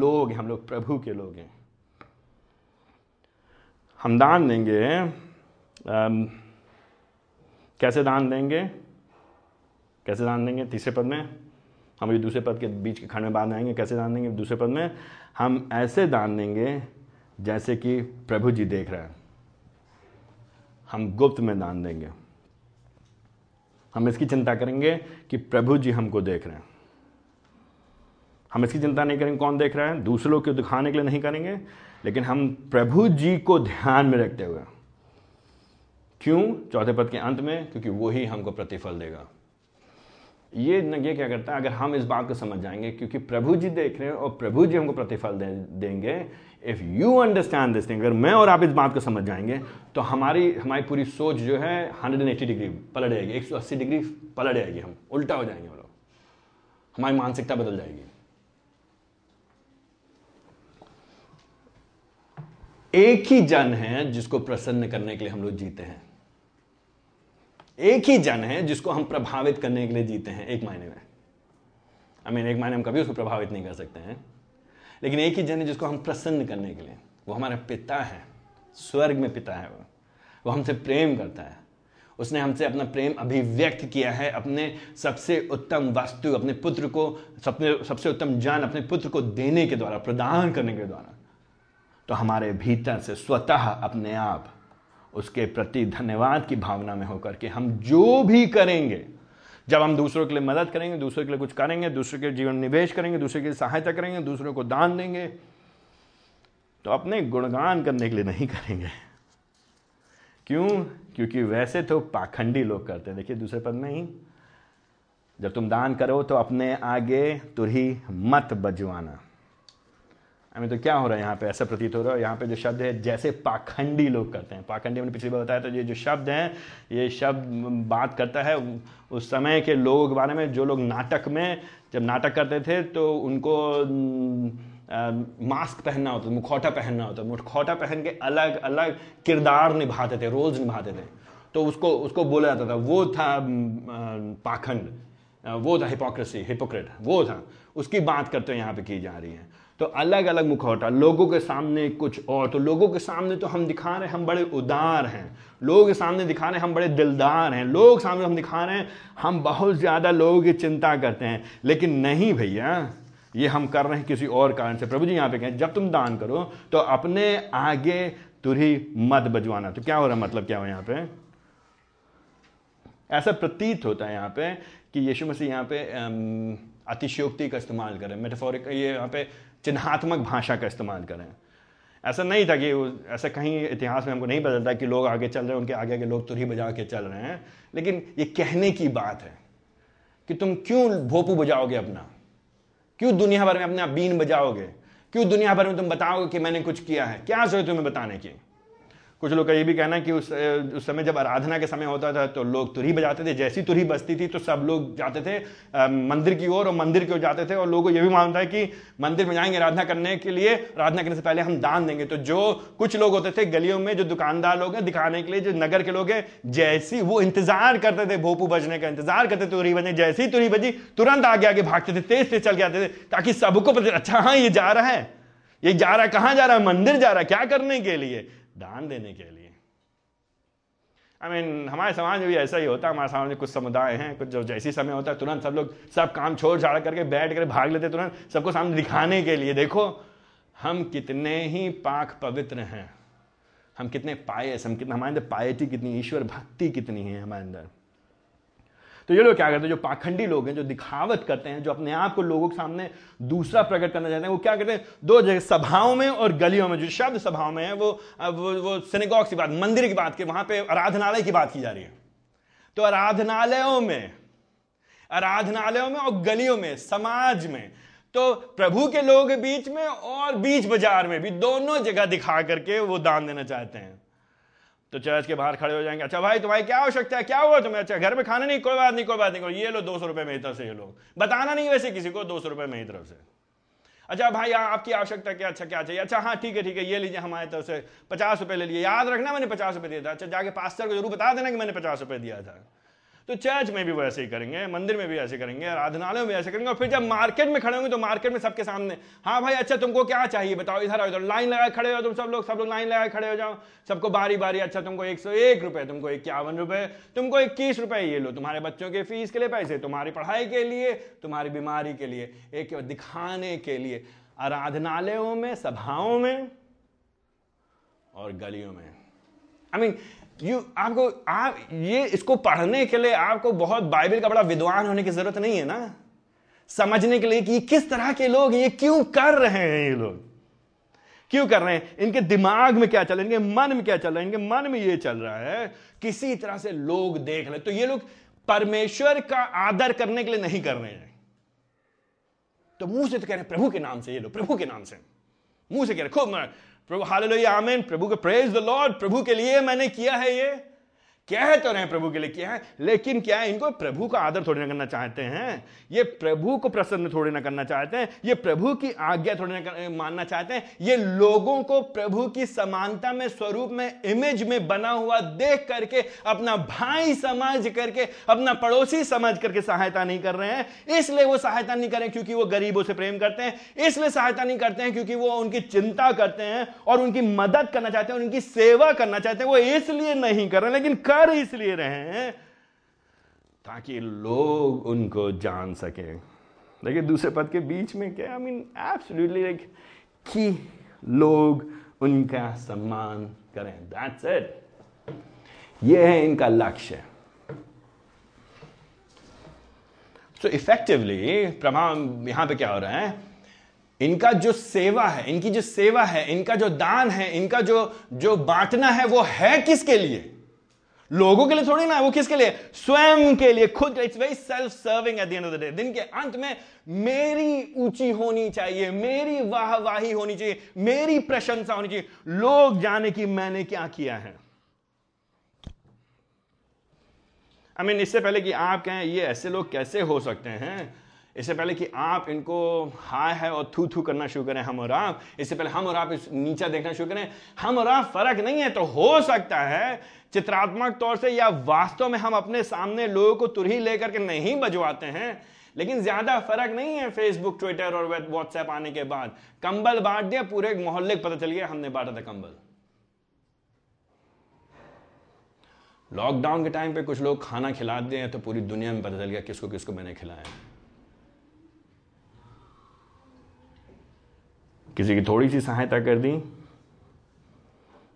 लोग हैं, हम लोग प्रभु के लोग हैं। हम दान देंगे कैसे दान देंगे? कैसे दान देंगे? तीसरे पद में? हम ये दूसरे पद के बीच के खंड में बात आएँगे। कैसे दान देंगे? दूसरे पद में, हम ऐसे दान देंगे जैसे कि प्रभु जी देख रहे हैं। हम गुप्त में दान देंगे। हम इसकी चिंता करेंगे कि प्रभु जी हमको देख रहे हैं। हम इसकी चिंता नहीं करेंगे कौन देख रहा है। दूसरों को दिखाने के लिए नहीं करेंगे, लेकिन हम प्रभु जी को ध्यान में रखते हुए क्यों चौथे पद के अंत में? क्योंकि वो ही हमको प्रतिफल देगा। ये ये क्या करता है? अगर हम इस बात को समझ जाएँगे क्योंकि प्रभु जी देख रहे हैं और प्रभु जी हमको प्रतिफल दे, देंगे। If you understand this thing अगर मैं और आप इस बात को समझ जाएँगे तो हमारी हमारी पूरी सोच जो है 180 डिग्री पलट जाएगी 180 डिग्री पलट जाएगी हम उल्टा हो जाएँगे वो लोग। हमारी मानसिकता बदल जाएगी। एक ही जन है जिसको प्रसन्न करने के लिए हम लोग जीते हैं। एक ही जन है जिसको हम प्रभावित करने के लिए जीते हैं एक महीने में। आई मीन एक महीने हम कभी उसको प्रभावित नहीं कर सकते हैं। लेकिन एक ही जन है जिसको हम प्रसन्न करने के लिए। वो हमारा पिता है। स्वर्ग में पिता है वो। वो हमसे प्रेम करता है। उसने हमसे अपना प्रेम अभिव्यक्त किया है। अपने सबसे उत्तम वस्तु, अपने पुत्र को सबसे सबसे उत्तम जान अपने पुत्र को देने के द्वारा, प्रदान करने के द्वारा तो हमारे भीतर से स्वतः अपने आप उसके प्रति धन्यवाद की भावना में होकर के हम जो भी करेंगे, जब हम दूसरों के लिए मदद करेंगे, दूसरों के लिए कुछ करेंगे, दूसरों के जीवन निवेश करेंगे, दूसरे की सहायता करेंगे, दूसरों को दान देंगे तो अपने गुणगान करने के लिए नहीं करेंगे। क्यों? क्योंकि वैसे तो पाखंडी लोग करते हैं। देखिए, दूसरे पद में ही, जब तुम दान करो तो अपने आगे तुरही मत बजवाना। हमें तो क्या हो रहा है यहाँ पे? ऐसा प्रतीत हो रहा है। यहाँ पे जो शब्द है, जैसे पाखंडी लोग करते हैं। पाखंडी मैंने पिछली बार बताया तो ये जो शब्द हैं, ये शब्द बात करता है उस समय के लोगों के बारे में। जो लोग नाटक में, जब नाटक करते थे तो उनको मास्क पहनना होता था, मुखौटा पहनना होता मुखौटा पहन के अलग अलग किरदार निभाते थे, रोज निभाते थे। तो उसको उसको बोला जाता था, वो था पाखंड वो था हिपोक्रेसी हिपोक्रेट वो था। उसकी बात करते यहाँ पे की जा रही है। तो अलग अलग मुखौटा लोगों के सामने कुछ और तो लोगों के सामने तो हम दिखा रहे हैं, हम बड़े उदार हैं। लोगों के सामने दिखा रहे हैं हम बड़े दिलदार हैं। लोगों सामने हम दिखा रहे हैं, हम बहुत ज़्यादा लोगों की चिंता करते हैं। लेकिन नहीं भैया, ये हम कर रहे हैं किसी और कारण से। प्रभु जी यहाँ पे कहें, जब तुम दान करो तो अपने आगे तुरही मत बजवाना। तो क्या हो रहा है? मतलब क्या हो यहाँ पे? ऐसा प्रतीत होता है यहाँ पे कि यीशु मसीह यहाँ पे अतिशयोक्ति का इस्तेमाल करें मेटाफोरिक ये यहाँ पे चिन्हात्मक भाषा का इस्तेमाल करें। ऐसा नहीं था कि ऐसा कहीं इतिहास में हमको नहीं पता बदलता कि लोग आगे चल रहे हैं, उनके आगे के लोग तुरही बजा के चल रहे हैं। लेकिन ये कहने की बात है कि तुम क्यों भोपू बजाओगे अपना? क्यों दुनिया भर में अपना बीन बजाओगे? क्यों दुनिया भर में तुम बताओगे कि मैंने कुछ किया है? क्या ज़रूरत तुम्हें बताने की? कुछ लोग का ये भी कहना है कि उस उस समय जब आराधना के समय होता था तो लोग तुरही बजाते थे। जैसी तुरही बजती थी तो सब लोग जाते थे मंदिर की ओर और मंदिर की ओर जाते थे। और लोगों को ये भी मानता है कि मंदिर में जाएँगे आराधना करने के लिए, आराधना करने से पहले हम दान देंगे। तो जो कुछ लोग होते थे गलियों में, जो दुकानदार लोग हैं, दिखाने के लिए, जो नगर के लोग हैं, जैसी वो इंतज़ार करते थे भोपू बजने का, इंतज़ार करते थे तुरही बजने, जैसी तुरही बजी, तुरंत आगे आगे भागते थे, तेज तेज चल के आते थे, ताकि सबको पता अच्छा हाँ ये जा रहा है। ये जा रहा है, कहाँ जा रहा है? मंदिर जा रहा है, क्या करने के लिए? दान देने के लिए। आई I मीन mean, हमारे समाज में भी ऐसा ही होता है हमारे समाज में कुछ समुदाय हैं कुछ जो जैसी समय होता है तुरंत सब लोग सब काम छोड़ छाड़ करके बैठ कर भाग लेते तुरंत सबको सामने दिखाने के लिए। देखो हम कितने ही पाक पवित्र हैं। हम कितने पायस हम कितने हमारे अंदर पायती कितनी ईश्वर भक्ति कितनी है हमारे अंदर। तो ये लोग क्या करते हैं जो पाखंडी लोग हैं जो दिखावत करते हैं जो अपने आप को लोगों के सामने दूसरा प्रकट करना चाहते हैं वो क्या करते हैं दो जगह सभाओं में और गलियों में जो शब्द सभाओं में है वो वो, वो सिनेगॉग की बात मंदिर की बात की वहाँ पे आराधनालय की बात की जा रही है। तो आराधनालयों में आराधनालयों में और गलियों में समाज में तो प्रभु के लोग बीच में और बीच बाज़ार में भी दोनों जगह दिखा करके वो दान देना चाहते हैं। तो चर्च के बाहर खड़े हो जाएँगे। अच्छा भाई, तुम्हारी क्या आवश्यकता है? क्या हुआ तुम्हें? अच्छा घर में खाना नहीं, कोई बात नहीं, कोई बात नहीं ये लो दो सौ रुपये मेरी तरफ़ से, ये लोग बताना नहीं वैसे किसी को, दो सौ रुपये मेरी तरफ़ से। अच्छा भाई आपकी आवश्यकता क्या अच्छा क्या चाहिए? अच्छा हाँ ठीक है ठीक है, ये लीजिए हमारे तरफ़ से। पचास रुपये ले लिए। याद रखना मैंने पचास रुपये दिया था। अच्छा जाके पास्टर को ज़रूर बता देना कि मैंने पचास रुपये दिया था। तो चर्च में भी वो ऐसे ही करेंगे, मंदिर में भी ऐसे करेंगे, आराधनालय में ऐसे करेंगे, और फिर जब मार्केट में खड़े होंगे तो मार्केट में सबके सामने हाँ भाई अच्छा तुमको क्या चाहिए बताओ, इधर आओ, इधर लाइन लगाए खड़े हो तुम सब लोग सब लोग लाइन लगाए खड़े हो जाओ, सबको बारी बारी अच्छा तुमको एक सौ एक रुपए, तुमको इक्यावन रुपए, तुमको इक्कीस रुपए ये लो, तुम्हारे बच्चों के फ़ीस के लिए पैसे, तुम्हारी पढ़ाई के लिए, तुम्हारी बीमारी के लिए, एक दिखाने के लिए, आराधनालयों में, सभाओं में और गलियों में। आई मीन यू आपको, आप, ये इसको पढ़ने के लिए आपको बहुत बाइबल का बड़ा विद्वान होने की ज़रूरत नहीं है ना? समझने के लिए कि ये किस तरह के लोग ये क्यों कर रहे हैं ये लोग? क्यों कर रहे हैं? इनके दिमाग में क्या चल रहा है? इनके मन में क्या चल रहा है? इनके मन में ये चल रहा है, किसी तरह से लोग देख रहे तो ये लोग परमेश्वर का आदर करने के लिए नहीं कर रहे हैं। तो मुँह से तो कह रहे हैं, प्रभु के नाम से ये लोग, प्रभु के नाम से। मुँह से कह रहे खूब प्रभु हालेलुया आमीन प्रभु के प्रेज द लॉर्ड प्रभु के लिए मैंने किया है ये। कह तो रहे प्रभु के लिए? क्या है? लेकिन क्या है? इनको प्रभु का आदर थोड़ी ना करना चाहते हैं। ये प्रभु को प्रसन्न थोड़ी ना करना चाहते हैं। ये प्रभु की आज्ञा थोड़ी ना मानना चाहते हैं। ये लोगों को प्रभु की समानता में, स्वरूप में इमेज में बना हुआ देख करके, अपना भाई समझ करके, अपना पड़ोसी समझ करके सहायता नहीं कर रहे हैं। इसलिए वो सहायता नहीं करें क्योंकि वो गरीबों से प्रेम करते हैं। इसलिए सहायता नहीं करते हैं क्योंकि वो उनकी चिंता करते हैं और उनकी मदद करना चाहते हैं, उनकी सेवा करना चाहते हैं। वो इसलिए नहीं कर रहे लेकिन कर कर इसलिए रहे हैं ताकि लोग उनको जान सके। देखिए, दूसरे पद के बीच में क्या? आई मीन एब्सोल्युटली लाइक कि लोग उनका सम्मान करें। दैट्स इट ये है इनका लक्ष्य। सो इफेक्टिवली प्रभाव यहाँ पे क्या हो रहा है? इनका जो सेवा है, इनकी जो सेवा है, इनका जो दान है, इनका जो जो बांटना है, वो है किसके लिए? लोगों के लिए थोड़ी ना वो किसके लिए? स्वयं के लिए खुद it's very self serving at the end of the day दिन के अंत में मेरी ऊँची होनी चाहिए मेरी वाहवाही होनी चाहिए मेरी प्रशंसा होनी चाहिए। लोग जाने की मैंने क्या किया है। आई I मीन mean, इससे पहले कि आप कहें ये ऐसे लोग कैसे हो सकते हैं? इससे पहले कि आप इनको हाय है और थू थू करना शुरू करें हम और आप। इससे पहले हम और आप इस नीचा देखना शुरू करें। हम और आप फ़र्क नहीं है तो हो सकता है चित्रात्मक तौर से या वास्तव में हम अपने सामने लोगों को तुरही लेकर के नहीं बजवाते हैं, लेकिन ज़्यादा फ़र्क नहीं है फेसबुक ट्विटर और व्हाट्सएप आने के बाद। कंबल बांट दिया, पूरे मोहल्ले को पता चल गया, हमने बांटा था कंबल। लॉकडाउन के टाइम पे कुछ लोग खाना खिला दिए तो पूरी दुनिया में पता चल गया किसको किसको मैंने खिलाया किसी की थोड़ी सी सहायता कर दी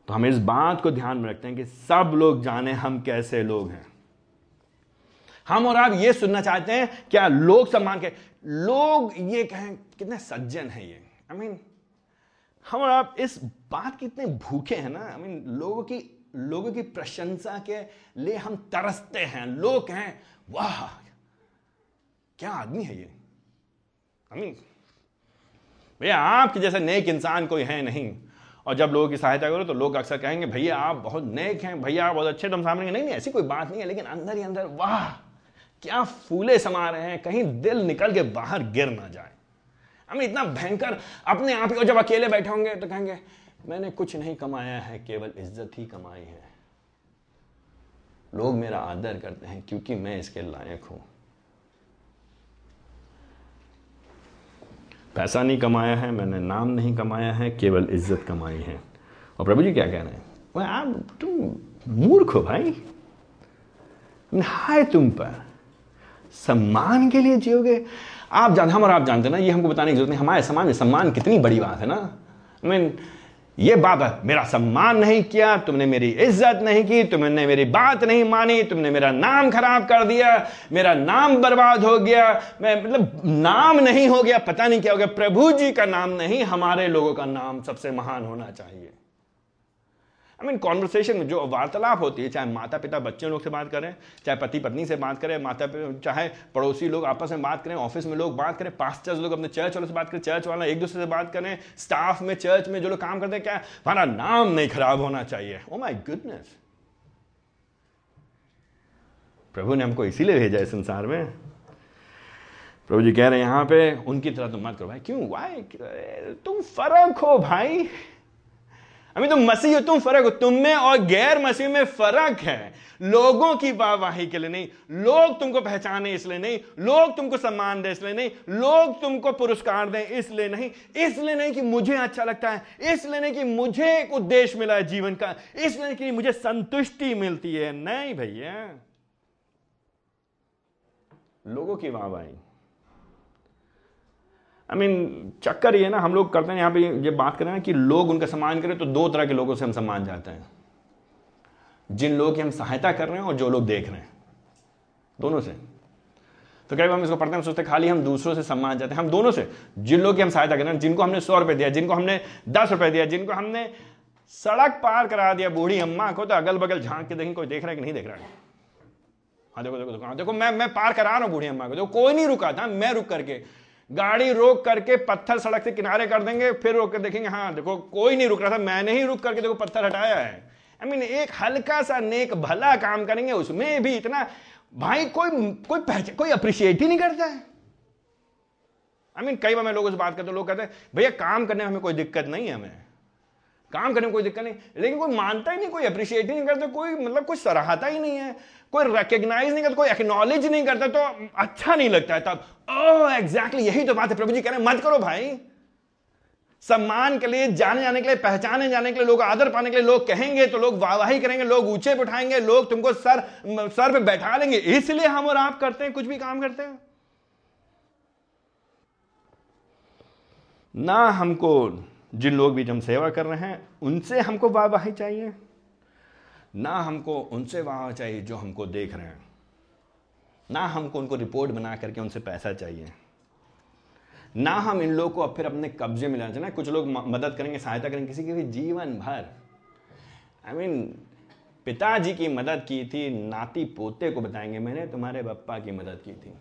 तो हम इस बात को ध्यान में रखते हैं कि सब लोग जाने हम कैसे लोग हैं। हम और आप ये सुनना चाहते हैं क्या लोग सम्मान के लोग ये कहें कितने सज्जन हैं ये। आई I मीन mean, हम और आप इस बात के इतने भूखे हैं ना। आई I मीन mean, लोगों की लोगों की प्रशंसा के लिए हम तरसते हैं। लोग कहें वाह क्या आदमी है ये? आई मीन भैया आपके जैसा नेक इंसान कोई है नहीं। और जब लोगों की सहायता करो तो लोग अक्सर कहेंगे, भैया, आप बहुत नेक हैं, भैया, आप बहुत अच्छे तुम सामने नहीं नहीं, ऐसी कोई बात नहीं है, लेकिन अंदर ही अंदर, वाह, क्या फूले समा रहे हैं, कहीं दिल निकल के बाहर गिर ना जाए। हम इतना भयंकर अपने आप ही जब अकेले बैठे होंगे तो कहेंगे, मैंने कुछ नहीं कमाया है, केवल इज़्ज़त ही कमाई है। लोग मेरा आदर करते हैं, क्योंकि मैं इसके लायक हूँ। पैसा नहीं कमाया है, मैंने नाम नहीं कमाया है, केवल इज़्ज़त कमाई है। और प्रभु जी क्या कह रहे हैं? आप तुम मूर्ख हो भाई। हाय तुम पर। सम्मान के लिए जियोगे? आप जानते हम और आप जानते ना, ये हमको बताने की ज़रूरत नहीं। हमारे समाज में सम्मान कितनी बड़ी बात है ना। आई मीन ये बाबा मेरा सम्मान नहीं किया, तुमने मेरी इज़्ज़त नहीं की, तुमने मेरी बात नहीं मानी, तुमने मेरा नाम खराब कर दिया, मेरा नाम बर्बाद हो गया, मैं मतलब नाम नहीं हो गया, पता नहीं क्या हो गया, प्रभु जी का नाम नहीं, हमारे लोगों का नाम सबसे महान होना चाहिए। आई मीन कॉन्वर्सेशन में जो वार्तालाप होती है, चाहे माता पिता बच्चे लोग से बात करें, चाहे पति पत्नी से बात करें, माता, चाहे पड़ोसी लोग आपस में बात करें, ऑफ़िस में लोग बात करें, पास्टर्स लोग अपने चर्च वालों से बात करें, चर्च वाला एक दूसरे से बात करें, स्टाफ में, चर्च में जो लोग काम करते हैं, क्या हमारा नाम नहीं खराब होना चाहिए? ओ माई गुडनेस प्रभु ने हमको इसीलिए भेजा है संसार में। प्रभु जी कह रहे हैं, यहाँ पे उनकी तरह तुम मत करो। भाई, क्यों? भाई तुम फ़र्क हो, भाई। अभी तुम मसीह हो तुम फ़र्क हो तुम में और गैर मसीह में फ़र्क है। लोगों की वाहवाही के लिए नहीं। लोग तुमको पहचाने इसलिए नहीं। लोग तुमको सम्मान दें इसलिए नहीं। लोग तुमको पुरस्कार दें इसलिए नहीं। इसलिए नहीं कि मुझे अच्छा लगता है। इसलिए नहीं कि मुझे एक उद्देश्य मिला है जीवन का। इसलिए कि मुझे संतुष्टि मिलती है। नहीं भैया। लोगों की वाहवाही। आई मीन चक्कर ये ना, हम लोग करते हैं, यहाँ पे ये बात करें ना कि लोग उनका सम्मान करें तो दो तरह के लोगों से हम सम्मान जाते हैं। जिन लोगों की हम सहायता कर रहे हैं और जो लोग देख रहे हैं। दोनों से। तो कई बार हम इसको पढ़ते हैं सोचते हैं, खाली हम दूसरों से सम्मान जाते हैं। हम दोनों से, जिन लोग की हम सहायता कर रहे हैं, जिनको हमने सौ रुपए दिया, जिनको हमने दस रुपए दिया, जिनको हमने सड़क पार करा दिया, बूढ़ी अम्मा को तो अगल बगल झाँक के देखें कोई देख रहा है कि नहीं देख रहा है? हाँ देखो देखो देखो हाँ देखो, मैं मैं पार करा रहा हूँ बूढ़ी अम्मा को। देखो, कोई नहीं रुका था, मैं रुक करके। गाड़ी रोक करके पत्थर सड़क से किनारे कर देंगे, फिर रोक कर देखेंगे हाँ देखो, कोई नहीं रुक रहा था, मैंने ही रुक करके देखो पत्थर हटाया है। आई मीन एक हल्का सा नेक भला काम करेंगे, उसमें भी इतना, भाई, कोई कोई पहचान कोई अप्रिशिएट ही नहीं करता है। आई मीन कई बार मैं लोगों से बात करते लोग कहते हैं, भैया, काम करने में हमें कोई दिक्कत नहीं है हमें। काम करने में कोई दिक्कत नहीं। लेकिन कोई मानता ही नहीं, कोई अप्रिशिएट ही नहीं करता, कोई मतलब कुछ सराहता ही नहीं है। कोई रिकग्नाइज नहीं करता, कोई एक्नॉलेज नहीं करता तो अच्छा नहीं लगता है तब। ओ एग्जैक्टली यही तो बात है। प्रभु जी कह रहे मत करो भाई। सम्मान के लिए, जाने जाने के लिए, पहचाने जाने के लिए लोग, आदर पाने के लिए लोग कहेंगे तो लोग वाहवाही करेंगे, लोग ऊँचे बिठाएँगे लोग तुमको सर सर पे बैठा लेंगे। इसलिए हम और आप करते हैं, कुछ भी काम करते हैं। ना हमको जिन लोग भी हम सेवा कर रहे हैं उनसे हमको वाहवाही चाहिए। ना हमको उनसे वाह चाहिए जो हमको देख रहे हैं। ना हमको उनको रिपोर्ट बना करके उनसे पैसा चाहिए। ना हम इन लोगों को अब फिर अपने कब्जे में लाना चाहिए कुछ लोग मदद करेंगे सहायता करेंगे किसी की भी जीवन भर। आई I मीन mean, पिताजी की मदद की थी नाती पोते को बताएँगे मैंने तुम्हारे बप्पा की मदद की थी।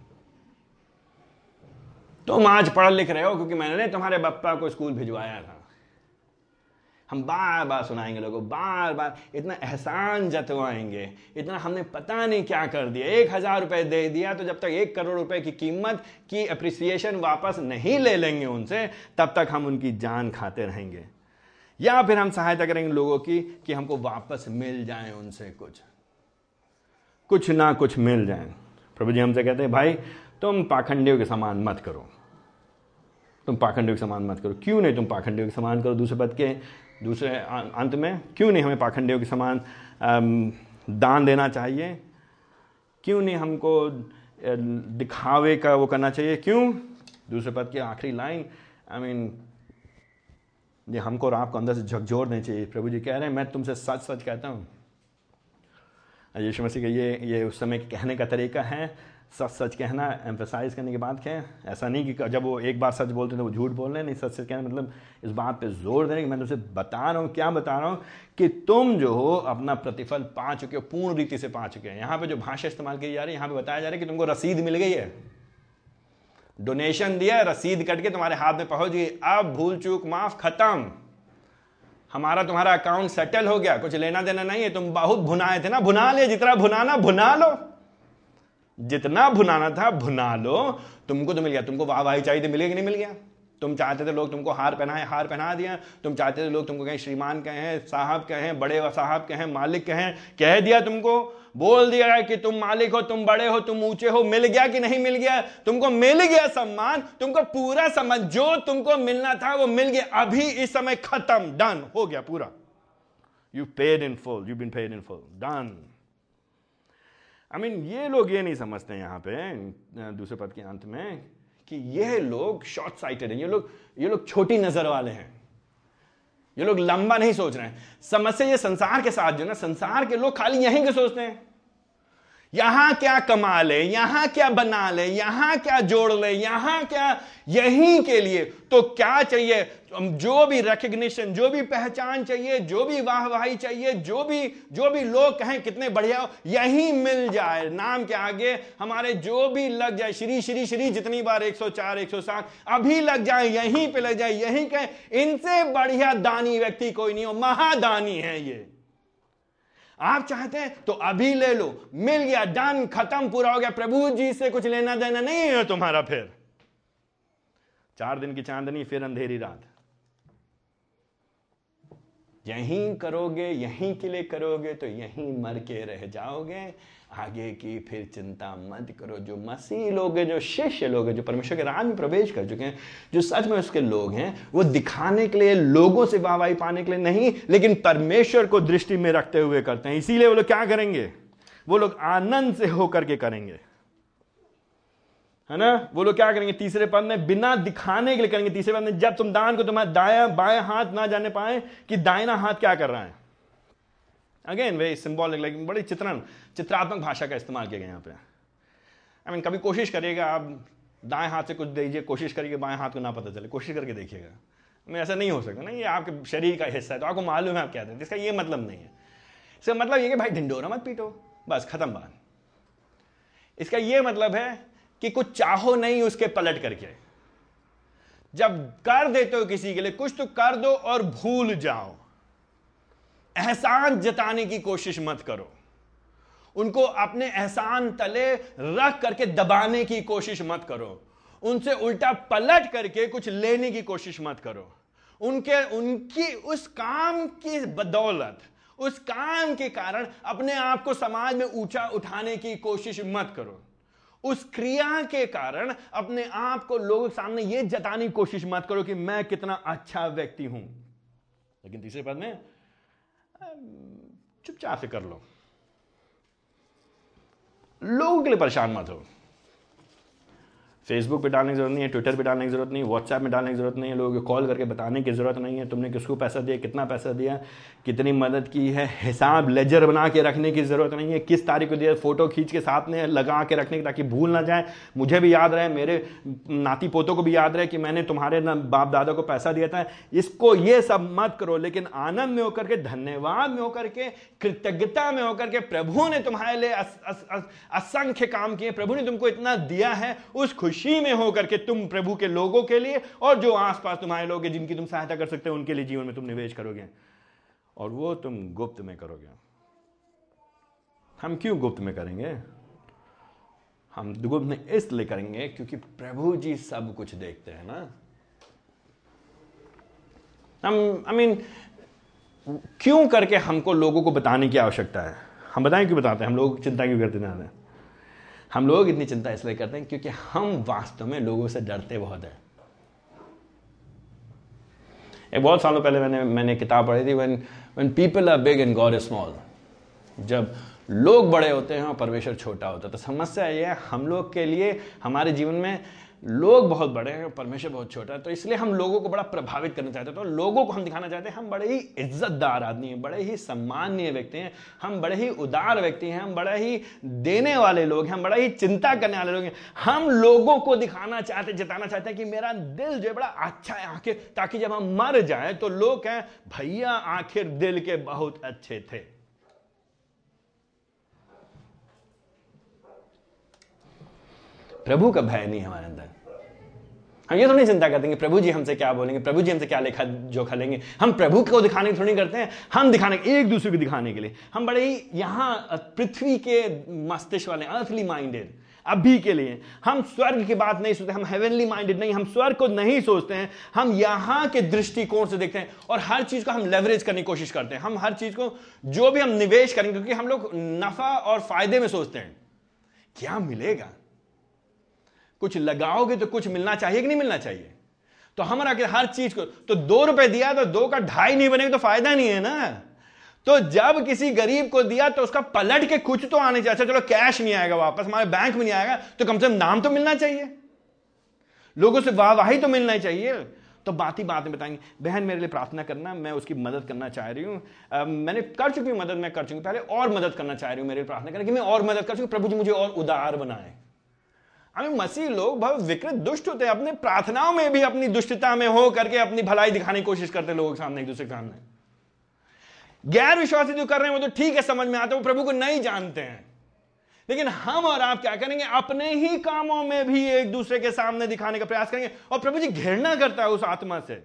तुम आज पढ़ लिख रहे हो क्योंकि मैंने तुम्हारे बप्पा को स्कूल भिजवाया था। हम बार बार सुनाएँगे लोगों को बार बार, इतना एहसान जतवाएँगे, इतना हमने पता नहीं क्या कर दिया। एक हज़ार रुपए दे दिया तो जब तक एक करोड़ रुपए की कीमत की अप्रिसिएशन वापस नहीं ले लेंगे उनसे, तब तक हम उनकी जान खाते रहेंगे। या फिर हम सहायता करेंगे लोगों की कि हमको वापस मिल जाए उनसे कुछ। कुछ ना कुछ मिल जाए। प्रभु जी हमसे कहते हैं, भाई, तुम पाखंडियों के समान मत करो। तुम पाखंडियों के समान मत करो। क्यों नहीं तुम पाखंडियों के समान करो? दूसरे पद के दूसरे अंत में, क्यों नहीं हमें पाखंडियों के समान दान देना चाहिए? क्यों नहीं हमको दिखावे का वो करना चाहिए? क्यों? दूसरे पद की आखिरी लाइन आई मीन ये हमको और आपको अंदर से झकझोर नहीं चाहिए। प्रभु जी कह रहे हैं, मैं तुमसे सच सच कहता हूँ। यीशु मसीह का ये ये उस समय कहने का तरीका है सच सच कहना एम्फेसाइज करने के बाद क्या ऐसा नहीं कि जब वो एक बार सच बोलते हैं तो वो झूठ बोल रहे नहीं सच सच कहना मतलब इस बात पे ज़ोर देने कि मैं तुमसे बता रहा हूँ, क्या बता रहा हूँ कि तुम जो हो अपना प्रतिफल पा चुके हो, पूर्ण रीति से पा चुके हैं। यहाँ पे जो भाषा इस्तेमाल की जा रही है, यहाँ पे बताया जा रहा है कि तुमको रसीद मिल गई है। डोनेशन दिया रसीद कट के तुम्हारे हाथ में पहुँच गई। अब भूल चूक, माफ़, खत्म। हमारा तुम्हारा अकाउंट सेटल हो गया। कुछ लेना देना नहीं है, तुम बहुत भुनाए थे ना, भुना ले जितना भुनाना, भुना लो। जितना भुनाना था, भुना लो। तुमको तो मिल गया। तुमको वाह वाही चाहिए मिलेगा कि नहीं मिल गया? तुम चाहते थे लोग तुमको हार पहनाए, हार पहना दिया। तुम चाहते थे लोग तुमको कहें श्रीमान कहें, साहब कहें, बड़े साहब कहें, मालिक कहें, कह दिया तुमको। बोल दिया कि तुम मालिक हो, तुम बड़े हो, तुम ऊँचे हो, मिल गया कि नहीं मिल गया? तुमको मिल गया सम्मान, तुमको पूरा सम्मान। जो तुमको मिलना था वो मिल गया। अभी इस समय खत्म डन हो गया पूरा। You paid in full you been paid in full done I mean ये लोग ये नहीं समझते यहाँ पे दूसरे पद के अंत में, कि ये लोग शॉर्ट साइटेड हैं। ये लोग ये लोग छोटी नज़र वाले हैं। ये लोग लंबा नहीं सोच रहे हैं। समस्या ये संसार के साथ जो ना, संसार के लोग खाली यहीं के सोचते हैं। यहाँ क्या कमा ले, यहाँ क्या बना ले, यहाँ क्या जोड़ ले, यहाँ क्या यहीं के लिए। तो क्या चाहिए? जो भी रिकग्निशन जो भी पहचान चाहिए, जो भी वाहवाही चाहिए, जो भी जो भी लोग कहें कितने बढ़िया हो, यहीं मिल जाए। नाम के आगे हमारे जो भी लग जाए, श्री श्री श्री, जितनी बार 104 107 अभी लग जाए, यहीं पे लग जाए, यहीं कहें, इनसे बढ़िया दानी व्यक्ति कोई नहीं हो, महादानी है ये। आप चाहते हैं तो अभी ले लो। मिल गया, डन, खत्म, पूरा हो गया। प्रभु जी से कुछ लेना देना नहीं है तुम्हारा फिर। चार दिन की चांदनी, फिर अंधेरी रात। यहीं करोगे, यहीं के लिए करोगे तो यहीं मर के रह जाओगे। आगे की फिर चिंता मत करो। जो मसीह लोग हैं, जो शिष्य लोग हैं, जो परमेश्वर के राज में प्रवेश कर चुके हैं, जो सच में उसके लोग हैं, वो दिखाने के लिए, लोगों से वाहवाही पाने के लिए नहीं, लेकिन परमेश्वर को दृष्टि में रखते हुए करते हैं। इसीलिए वो लोग क्या करेंगे? वो लोग आनंद से होकर के करेंगे। है ना? वो लोग क्या करेंगे? तीसरे पद में बिना दिखाने के लिए करेंगे। तीसरे पद में जब तुम दान को तुम्हारा दाया बाएँ हाथ ना जाने पाए कि दायना हाथ क्या कर रहा है? अगेन वे सिंबॉलिक लाइक बड़ी चित्रण, चित्रात्मक भाषा का इस्तेमाल किया गया यहाँ पे। आई मीन कभी कोशिश करिएगा, आप दाएँ हाथ से कुछ दीजिए, कोशिश करिए बाएँ हाथ को ना पता चले, कोशिश करके देखिएगा। मैं ऐसा नहीं हो सकता ना ये आपके शरीर का हिस्सा है तो आपको मालूम है आप क्या इसका ये मतलब नहीं है। इसका मतलब ये कि भाई ढिंडोरा मत पीटो, बस खत्म बात। इसका ये मतलब है कि कुछ चाहो नहीं, उसके पलट करके। जब कर देते हो किसी के लिए, कुछ तो कर दो और भूल जाओ। एहसान जताने की कोशिश मत करो। उनको अपने एहसान तले रख करके दबाने की कोशिश मत करो। उनसे उल्टा पलट करके कुछ लेने की कोशिश मत करो। उनके, उनकी, उस काम की बदौलत, उस काम के कारण अपने आप को समाज में ऊँचा उठाने की कोशिश मत करो। उस क्रिया के कारण अपने आप को लोगों के सामने यह जताने की कोशिश मत करो कि मैं कितना अच्छा व्यक्ति हूँ। लेकिन तीसरे पद में चुपचाप से कर लो। लोगों के लिए परेशान मत हो। फेसबुक पे डालने की ज़रूरत नहीं है ट्विटर पे डालने की ज़रूरत नहीं है व्हाट्सएप में डालने की ज़रूरत नहीं है, लोगों को कॉल करके बताने की ज़रूरत नहीं है, तुमने किसको पैसा दिया, कितना पैसा दिया, कितनी मदद की है, हिसाब लेजर बना के रखने की ज़रूरत नहीं है, किस तारीख को दिया फ़ोटो खींच के साथ में लगा के रखने की, ताकि भूल ना जाए। मुझे भी याद रहे, मेरे नाती पोतों को भी याद रहे कि मैंने तुम्हारे बाप दादा को पैसा दिया था। इसको ये सब मत करो, लेकिन आनंद में होकर के, धन्यवाद में होकर के, कृतज्ञता में होकर के, प्रभु ने तुम्हारे लिए असंख्य काम किए, प्रभु ने तुमको इतना दिया है, उस खुशी खुशी में होकर के तुम प्रभु के लोगों के लिए और जो आसपास तुम्हारे लोग हैं, जिनकी तुम सहायता कर सकते हो, उनके लिए जीवन में तुम निवेश करोगे। और वो तुम गुप्त में करोगे। हम क्यों गुप्त में करेंगे? हम गुप्त में इसलिए करेंगे क्योंकि प्रभु जी सब कुछ देखते हैं ना। हम आई मीन क्यों करके हमको लोगों को बताने की आवश्यकता है? हम बताएँ क्यों बताते हैं? हम लोग चिंता क्यों करते हैं? हम लोग इतनी चिंता इसलिए करते हैं क्योंकि हम वास्तव में लोगों से डरते बहुत हैं। एक बहुत सालों पहले मैंने मैंने किताब पढ़ी थी when when people are big and God is small जब लोग बड़े होते हैं और परमेश्वर छोटा होता है तो समस्या ये है, हम लोग के लिए, हमारे जीवन में लोग बहुत बड़े हैं, परमेश्वर बहुत छोटा है तो इसलिए हम लोगों को बड़ा प्रभावित करना चाहते हैं। तो लोगों को हम दिखाना चाहते हैं, हम बड़े ही इज्जतदार आदमी हैं, बड़े ही सम्माननीय व्यक्ति हैं, हम बड़े ही उदार व्यक्ति हैं, हम बड़े ही देने वाले लोग हैं, हम बड़ा ही चिंता करने वाले लोग हैं। हम लोगों को दिखाना चाहते जिताना चाहते हैं कि मेरा दिल जो है बड़ा अच्छा है आखिर ताकि जब हम मर जाए तो लोग कहें, भैया, आखिर दिल के बहुत अच्छे थे। प्रभु का भय नहीं हमारे अंदर। हम ये थोड़ी चिंता करते हैं प्रभु जी हमसे क्या बोलेंगे, प्रभु जी हमसे क्या लेखा जोखा लेंगे। हम प्रभु को दिखाने की थोड़ी करते हैं, हम दिखाने, एक दूसरे को दिखाने के लिए। हम बड़े ही यहाँ पृथ्वी के मस्तिष्क वाले अर्थली माइंडेड अभी के लिए। हम स्वर्ग की बात नहीं सोचते, हम हेवनली माइंडेड नहीं, हम स्वर्ग को नहीं सोचते हैं। हम यहाँ के दृष्टिकोण से देखते हैं और हर चीज़ को हम लेवरेज करने की कोशिश करते हैं। हम हर चीज़ को, जो भी हम निवेश करेंगे, क्योंकि हम लोग नफा और फ़ायदे में सोचते हैं। क्या मिलेगा? कुछ लगाओगे तो कुछ मिलना चाहिए कि नहीं मिलना चाहिए? तो हमारा हर चीज़ को तो दो रुपए दिया तो दो का ढाई नहीं बनेगा तो फ़ायदा नहीं है ना? तो जब किसी गरीब को दिया तो उसका पलट के कुछ तो आने चाहिए। अच्छा चलो कैश नहीं आएगा वापस, हमारे बैंक में नहीं आएगा तो कम से कम नाम तो मिलना चाहिए। लोगों से वाहवाही तो मिलना चाहिए। तो बात ही बात में बताएँगे। बहन, मेरे लिए प्रार्थना करना, मैं उसकी मदद करना चाह रही हूँ। मैंने कर चुकी हूँ मदद, मैं कर चुकी पहले और मदद करना चाह रही हूँ मेरे लिए प्रार्थना करना कि मैं और मदद कर चुकी प्रभु जी, मुझे और उदार बनाए। हमें मसीह लोग बहुत विकृत दुष्ट होते हैं। अपने प्रार्थनाओं में भी अपनी दुष्टता में हो करके अपनी भलाई दिखाने की कोशिश करते हैं लोगों के सामने एक दूसरे के सामने। गैर विश्वासी जो कर रहे हैं, वो तो ठीक है, समझ में आता है, वो प्रभु को नहीं जानते हैं। लेकिन हम और आप क्या करेंगे? अपने ही कामों में भी एक दूसरे के सामने दिखाने का प्रयास करेंगे। और प्रभु जी घृणा करता है उस आत्मा से।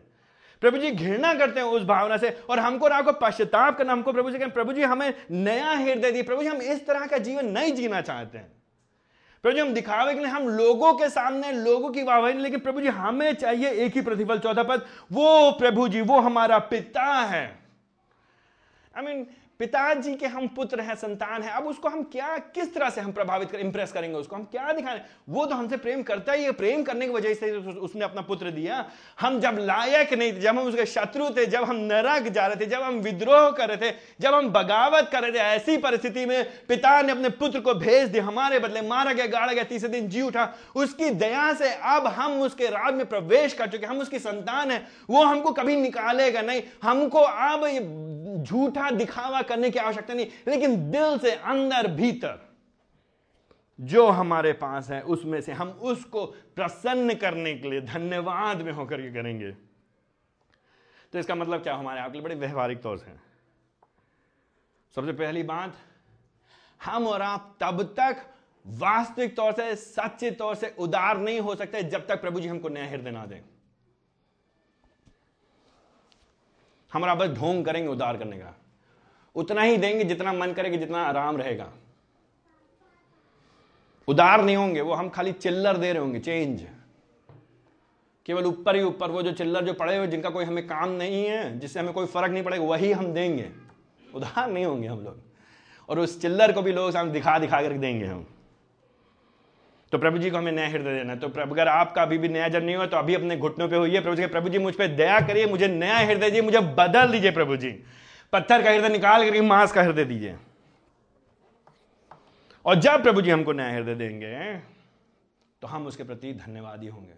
प्रभु जी घृणा करते हैं उस भावना से। और हमको और आपको पश्चाताप करना, हमको प्रभु जी कहें प्रभु जी हमें नया हृदय दिए। प्रभु जी, हम इस तरह का जीवन नहीं जीना चाहते हैं। प्रभु जी हम दिखावे के लिए हम लोगों के सामने लोगों की वाहवाही लेकिन प्रभु जी हमें चाहिए एक ही प्रतिफल चौथा पद वो प्रभु जी वो हमारा पिता है। आई I मीन mean, पिताजी के हम पुत्र हैं, संतान है, अब उसको हम क्या, किस तरह से हम प्रभावित कर इंप्रेस करेंगे उसको? हम क्या दिखाएँ? वो तो हमसे प्रेम करता ही है, प्रेम करने की वजह से उसने अपना पुत्र दिया। हम जब लायक नहीं थे, जब हम उसके शत्रु थे, जब हम नरक जा रहे थे, जब हम विद्रोह कर रहे थे, जब हम बगावत कर रहे थे, ऐसी परिस्थिति में पिता ने अपने पुत्र को भेज दिया, हमारे बदले मारा गया, गाड़ा गया, तीसरे दिन जी उठा। उसकी दया से अब हम उसके राज में प्रवेश कर चुके हम उसकी संतान है। वो हमको कभी निकालेगा नहीं। हमको अब झूठा दिखावा करने की आवश्यकता नहीं, लेकिन दिल से अंदर भीतर जो हमारे पास है, उसमें से हम उसको प्रसन्न करने के लिए धन्यवाद में होकर के करेंगे। तो इसका मतलब क्या? हमारे आपके लिए बड़े व्यवहारिक तौर से सबसे पहली बात, हम और आप तब तक वास्तविक तौर से, सच्चे तौर से उदार नहीं हो सकते जब तक प्रभु जी हमको नया हृदय ना दें। हमारा बस ढोंग करेंगे उदार करने का। उतना ही देंगे जितना मन करेगा, जितना आराम रहेगा। उदार नहीं होंगे, वो हम खाली चिल्लर दे रहे होंगे चेंज केवल ऊपर ही ऊपर, वो जो चिल्लर जो पड़े हुए, जिनका कोई हमें काम नहीं है, जिससे हमें कोई फ़र्क नहीं पड़ेगा, वही हम देंगे। उदार नहीं होंगे हम लोग। और उस चिल्लर को भी लोग सामने दिखा दिखा कर देंगे हम। तो प्रभु जी को हमें नया हृदय देना है। तो अगर आपका अभी भी नया जन्म नहीं हुआ तो अभी अपने घुटनों पे हुई प्रभु जी प्रभु जी, मुझ पर दया करिए, मुझे नया हृदय दीजिए, मुझे बदल दीजिए प्रभु जी। पत्थर का हृदय निकाल करके मांस का हृदय दीजिए। और जब प्रभु जी हमको नया हृदय देंगे तो हम उसके प्रति धन्यवादी होंगे।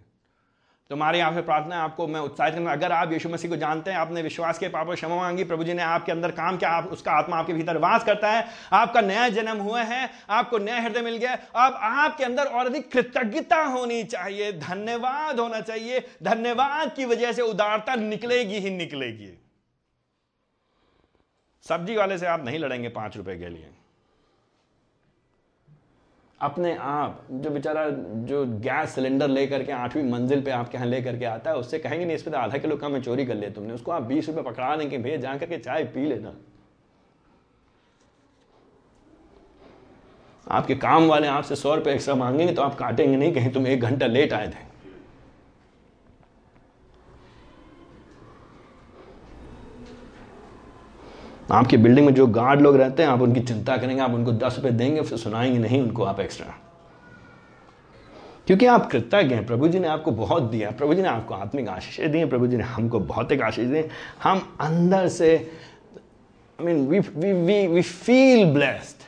तुम्हारे यहाँ से प्रार्थना है, आपको मैं उत्साहित करना अगर आप यीशु मसीह को जानते हैं, आपने विश्वास के पापों क्षमा मांगी, प्रभु जी ने आपके अंदर काम किया, आप उसका आत्मा आपके भीतर वास करता है, आपका नया जन्म हुआ है, आपको नया हृदय मिल गया, अब आपके अंदर और अधिक कृतज्ञता होनी चाहिए, धन्यवाद होना चाहिए, धन्यवाद की वजह से उदारता निकलेगी ही निकलेगी। सब्ज़ी वाले से आप नहीं लड़ेंगे पाँच रुपए के लिए। अपने आप, जो बेचारा, जो गैस सिलेंडर लेकर के आठवीं मंजिल पे आपके यहाँ लेकर के आता है, उससे कहेंगे, नहीं, इस पर तो आधा किलो कम में चोरी कर लिया तुमने। उसको आप बीस रुपए पकड़ा देंगे, भैया जा करके चाय पी लेना। आपके काम वाले आपसे सौ रुपए एक्स्ट्रा मांगेंगे तो आप काटेंगे नहीं, कहीं, तुम एक घंटा लेट आए थे। आपकी बिल्डिंग में जो गार्ड लोग रहते हैं, आप उनकी चिंता करेंगे, आप उनको दस रुपये देंगे, फिर सुनाएँगे नहीं उनको आप एक्स्ट्रा क्योंकि आप कृतज्ञ हैं, प्रभु जी ने आपको बहुत दिया, प्रभु जी ने आपको आत्मिक आशीष दी प्रभु जी ने हमको भौतिक आशीष दिए हम अंदर से I mean we we we we feel blessed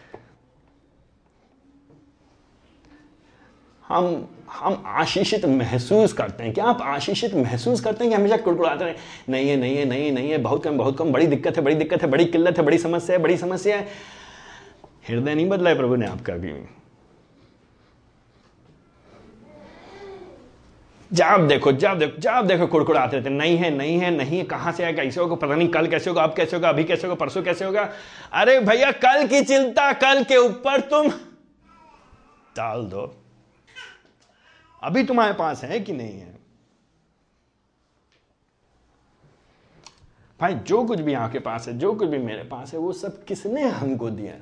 हम हम आशीषित महसूस करते हैं। क्या आप आशीषित महसूस करते हैं कि हमेशा कुड़कुड़ाते रहे? नहीं है नहीं है नहीं है नहीं है। बहुत कम बहुत कम। बड़ी दिक्कत है, बड़ी दिक्कत है, बड़ी किल्लत है, बड़ी समस्या है, बड़ी समस्या है। हृदय नहीं बदला है प्रभु ने आपका भी। जब देखो जब देखो जब देखो कुड़कुड़ाते रहते नहीं है नहीं है नहीं है। कहाँ से आएगा कैसे होगा? पता नहीं कल कैसे होगा, अब कैसे होगा, अभी कैसे होगा, परसों कैसे होगा। अरे भैया, कल की चिंता, कल के ऊपर तुम डाल दो। अभी तुम्हारे पास है कि नहीं है? भाई, जो कुछ भी आपके पास है, जो कुछ भी मेरे पास है, वो सब किसने हमको दिया?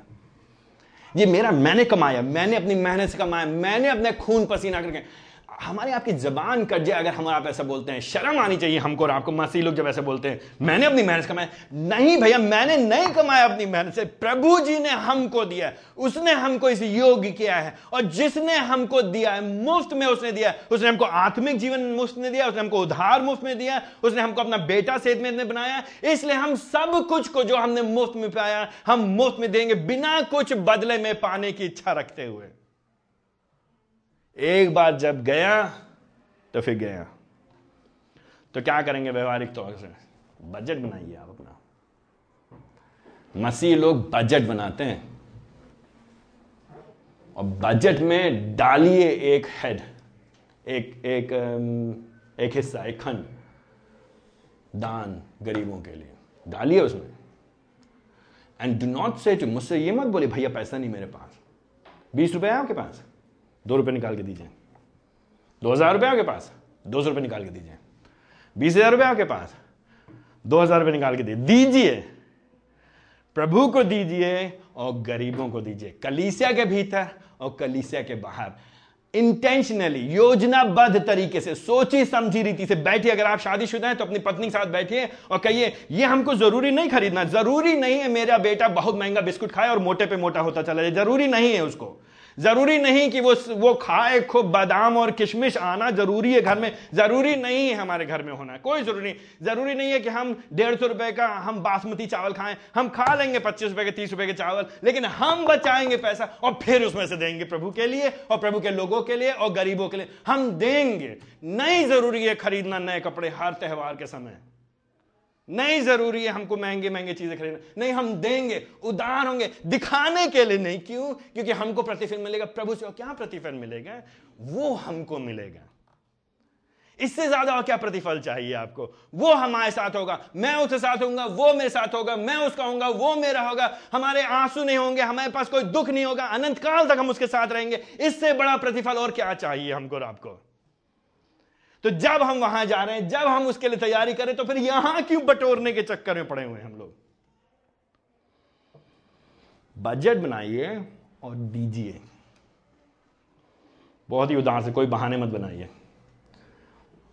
ये मेरा मैंने कमाया, मैंने अपनी मेहनत से कमाया, मैंने अपने खून पसीना करके हमारे आपकी जबान कट जाए अगर हम आप ऐसा बोलते हैं, शर्म आनी चाहिए हमको और आपको, मसीह लोग जब ऐसे बोलते हैं, मैंने अपनी मेहनत कमाया। नहीं भैया, मैंने नहीं कमाया अपनी मेहनत से, प्रभु जी ने हमको दिया उसने हमको इस योग्य किया है, और जिसने हमको दिया है, मुफ़्त में उसने दिया उसने हमको आत्मिक जीवन मुफ़्त में दिया, उसने हमको उधार मुफ़्त में दिया, उसने हमको अपना बेटा सेहत में बनाया, इसलिए हम सब कुछ को जो हमने मुफ़्त में पाया, हम मुफ़्त में देंगे, बिना कुछ बदले में पाने की इच्छा रखते हुए। एक बार जब गया तो फिर गया। तो क्या करेंगे व्यवहारिक तौर से? बजट बनाइए आप अपना। मसीह लोग बजट बनाते हैं। और बजट में डालिए एक हेड एक एक एक हिस्सा, एक खंड, दान गरीबों के लिए। डालिए उसमें। एंड डू नॉट से मुझसे ये मत बोले भैया, पैसा नहीं मेरे पास। बीस रुपए है आपके पास? दो रुपये निकाल के दीजिए। दो हज़ार रुपये आपके पास, दो सौ रुपये निकाल के दीजिए। बीस हज़ार रुपये आपके पास, दो हज़ार रुपये निकाल के दीजिए दीजिए। प्रभु को दीजिए और गरीबों को दीजिए। कलीसिया के भीतर और कलीसिया के बाहर। इंटेंशनली योजनाबद्ध तरीके से, सोची समझी रीति से बैठिए। अगर आप शादीशुदा हैं तो अपनी पत्नी के साथ बैठिए और कहिए, ये हमको ज़रूरी नहीं खरीदना। ज़रूरी नहीं है मेरा बेटा बहुत महँगा बिस्कुट खाए और मोटे पे मोटा होता चला जाए। ज़रूरी नहीं है उसको। ज़रूरी नहीं कि वो वो खाए खूब बादाम और किशमिश आना ज़रूरी है घर में। ज़रूरी नहीं है हमारे घर में होना। कोई ज़रूरी नहीं। ज़रूरी नहीं है कि हम डेढ़ सौ रुपए का, हम बासमती चावल खाएँ, हम खा लेंगे पच्चीस रुपए के, तीस रुपए के चावल, लेकिन हम बचाएँगे पैसा और फिर उसमें से देंगे प्रभु के लिए और प्रभु के लोगों के लिए और गरीबों के लिए। हम देंगे। नहीं ज़रूरी है खरीदना नए कपड़े हर त्यौहार के समय। नहीं ज़रूरी है हमको महँगे महँगे चीज़ें खरीदना। नहीं, हम देंगे, उदार होंगे। दिखाने के लिए नहीं, क्यों? क्योंकि हमको प्रतिफल मिलेगा, प्रभु से और क्या प्रतिफल मिलेगा? वो हमको मिलेगा। इससे ज़्यादा और क्या प्रतिफल चाहिए आपको? वो हमारे साथ होगा, मैं उसके साथ होऊँगा, वो मेरे साथ होगा, मैं उसका होऊँगा, वो मेरा होगा। हमारे आँसू नहीं होंगे, हमारे पास कोई दुख नहीं होगा, अनंत काल तक हम उसके साथ रहेंगे। इससे बड़ा प्रतिफल और क्या चाहिए हमको आपको? तो जब हम वहाँ जा रहे हैं, जब हम उसके लिए तैयारी करें तो फिर यहाँ क्यों बटोरने के चक्कर में पड़े हुए हम लोग? बजट बनाइए और दीजिए। बहुत ही उदाहरण से, कोई बहाने मत बनाइए।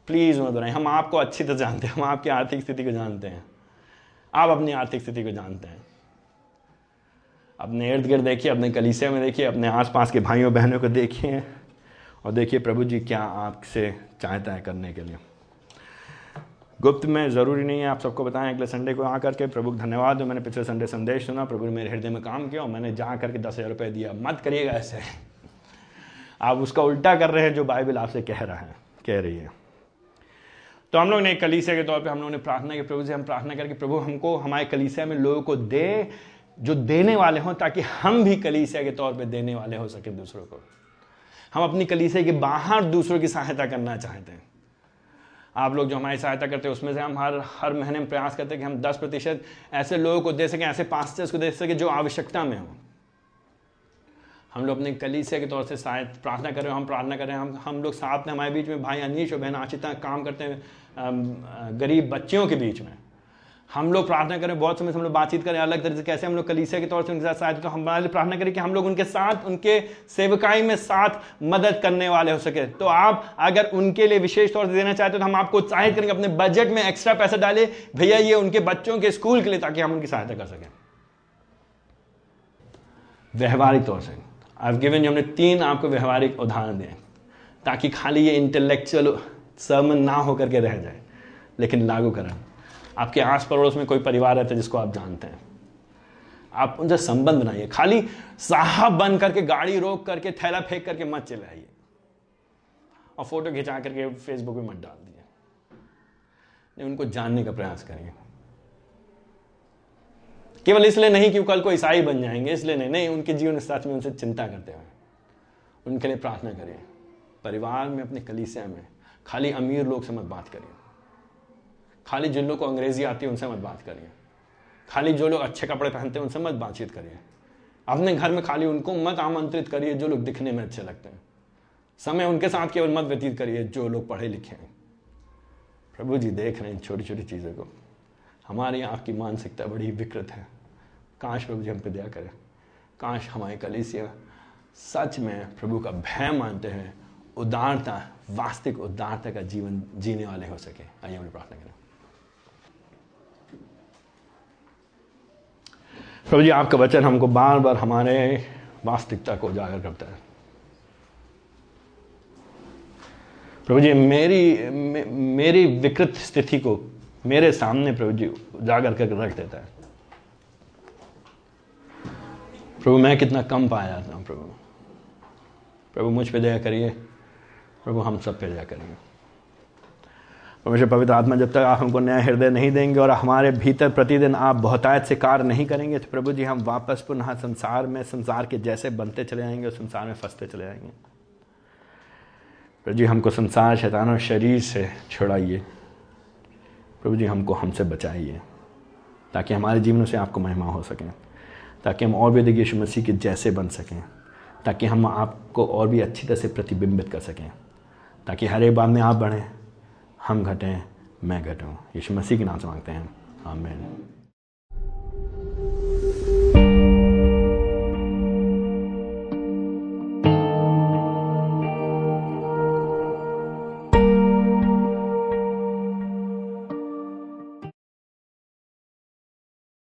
प्लीज़ मत बनाइए। हम आपको अच्छी तरह जानते हैं, हम आपकी आर्थिक स्थिति को जानते हैं। आप अपनी आर्थिक स्थिति को जानते हैं। अपने इर्द गिर्द देखिए, अपने कलीसिया में देखिए, अपने आसपास के भाइयों बहनों को देखिए। और देखिए प्रभु जी, क्या आपसे चाहता है करने के लिए। गुप्त में ज़रूरी नहीं है, आप सबको बताएँ, अगले संडे को आकर के प्रभु धन्यवाद। मैंने पिछले संडे संदेश सुना, प्रभु ने मेरे हृदय में काम किया और मैंने जा करके दस हज़ार रुपये दिया। मत करिएगा ऐसे। आप उसका उल्टा कर रहे हैं जो बाइबल आपसे कह रहा है, कह रही है। तो हम लोग ने कलीसिया के तौर पे हम लोगों ने प्रार्थना की, प्रभु से हम प्रार्थना करके, प्रभु हमको, हमारे कलीसिया में लोगों को दे, जो देने वाले हों, ताकि हम भी कलीसिया के तौर पे देने वाले हो सके दूसरों को। हम अपनी कलीसिया के बाहर दूसरों की सहायता करना चाहते हैं। आप लोग जो हमारी सहायता करते हैं, उसमें से हम हर हर महीने में प्रयास करते हैं कि हम 10 प्रतिशत ऐसे लोगों को दे सकें, ऐसे पास्टर्स को दे सकें जो आवश्यकता में हो। हम लोग अपने कलीसिया के तौर से शायद प्रार्थना कर रहे हो, हम प्रार्थना कर रहे हैं, हम हम लोग साथ में, हमारे बीच में भाई अनीश और बहन आशिता काम करते हैं गरीब बच्चियों के बीच में। हम लोग प्रार्थना करें, बहुत समय से हम लोग बातचीत करें, अलग तरह से कैसे हम लोग कलीसिया के तौर से उनके साथ शायद तो हमारे लिए प्रार्थना करें कि हम लोग उनके साथ, उनके सेवकाई में साथ मदद करने वाले हो सके। तो आप अगर उनके लिए विशेष तौर से देना चाहते हो तो हम आपको उत्साहित करेंगे, अपने बजट में एक्स्ट्रा पैसा डाले। भैया, ये उनके बच्चों के स्कूल के लिए ताकि हम उनकी सहायता कर सकें। व्यवहारिक तौर से। आई गिवन हमने तीन आपको व्यवहारिक उदाहरण दिए ताकि खाली ये इंटेलेक्चुअल सर्मन ना होकर के रह जाए, लेकिन लागू करें। आपके आस पड़ोस में कोई परिवार रहता है जिसको आप जानते हैं। आप उनसे संबंध बनाइए। खाली साहब बन करके, गाड़ी रोक करके, थैला फेंक करके मत चले आइए और फ़ोटो खिंचा करके फेसबुक में मत डाल दिए उनको जानने का प्रयास करिए। केवल इसलिए नहीं कि कल को ईसाई बन जाएँगे, इसलिए नहीं नहीं, उनके जीवन सच में उनसे चिंता करते हुए। उनके लिए प्रार्थना करिए। परिवार में, अपने कलीसिया में, खाली अमीर लोग से मत बात करिए। खाली जिन लोग को अंग्रेज़ी आती है, उनसे मत बात करिए। खाली जो लोग अच्छे कपड़े पहनते हैं, उनसे मत बातचीत करिए। अपने घर में खाली उनको मत आमंत्रित करिए, जो लोग दिखने में अच्छे लगते हैं। समय उनके साथ केवल मत व्यतीत करिए, जो लोग पढ़े लिखे हैं। प्रभु जी देख रहे हैं छोटी छोटी चीज़ों को। हमारी आपकी मानसिकता बड़ी विकृत है। काश प्रभु जी हम पे दया करें। काश हमारे कलीसिया सच में प्रभु का भय मानते हैं, उदारता, वास्तविक उदारता का जीवन जीने वाले हो सके। आइए हम प्रार्थना करें। प्रभु जी आपका वचन हमको बार बार हमारे वास्तविकता को उजागर करता है। प्रभु जी मेरी मे, मेरी विकृत स्थिति को मेरे सामने प्रभु जी उजागर करके रख देता है। प्रभु मैं कितना कम पाया जाता हूँ प्रभु। प्रभु मुझ पे दया करिए। प्रभु हम सब पे दया करिए परमेश्वर पवित्र आत्मा जब तक आप हमको नया हृदय नहीं देंगे और हमारे भीतर प्रतिदिन आप बहुतायत से कार्य नहीं करेंगे तो प्रभु जी, हम वापस पुनः संसार में, संसार के जैसे बनते चले जाएँगे और संसार में फंसते चले जाएँगे प्रभु जी, हमको संसार शैतान और शरीर से छुड़ाइए। प्रभु जी, हमको हमसे बचाइए, ताकि हमारे जीवनों से आपको महिमा हो सकें, ताकि हम और भी अधिक यीशु मसीह के जैसे बन सकें, ताकि हम आपको और भी अच्छी तरह से प्रतिबिंबित कर सकें, ताकि हर एक बात में आप बढ़ें हम घटें मैं घटूँ। यीशु मसीह के नाम से मांगते हैं। आमीन।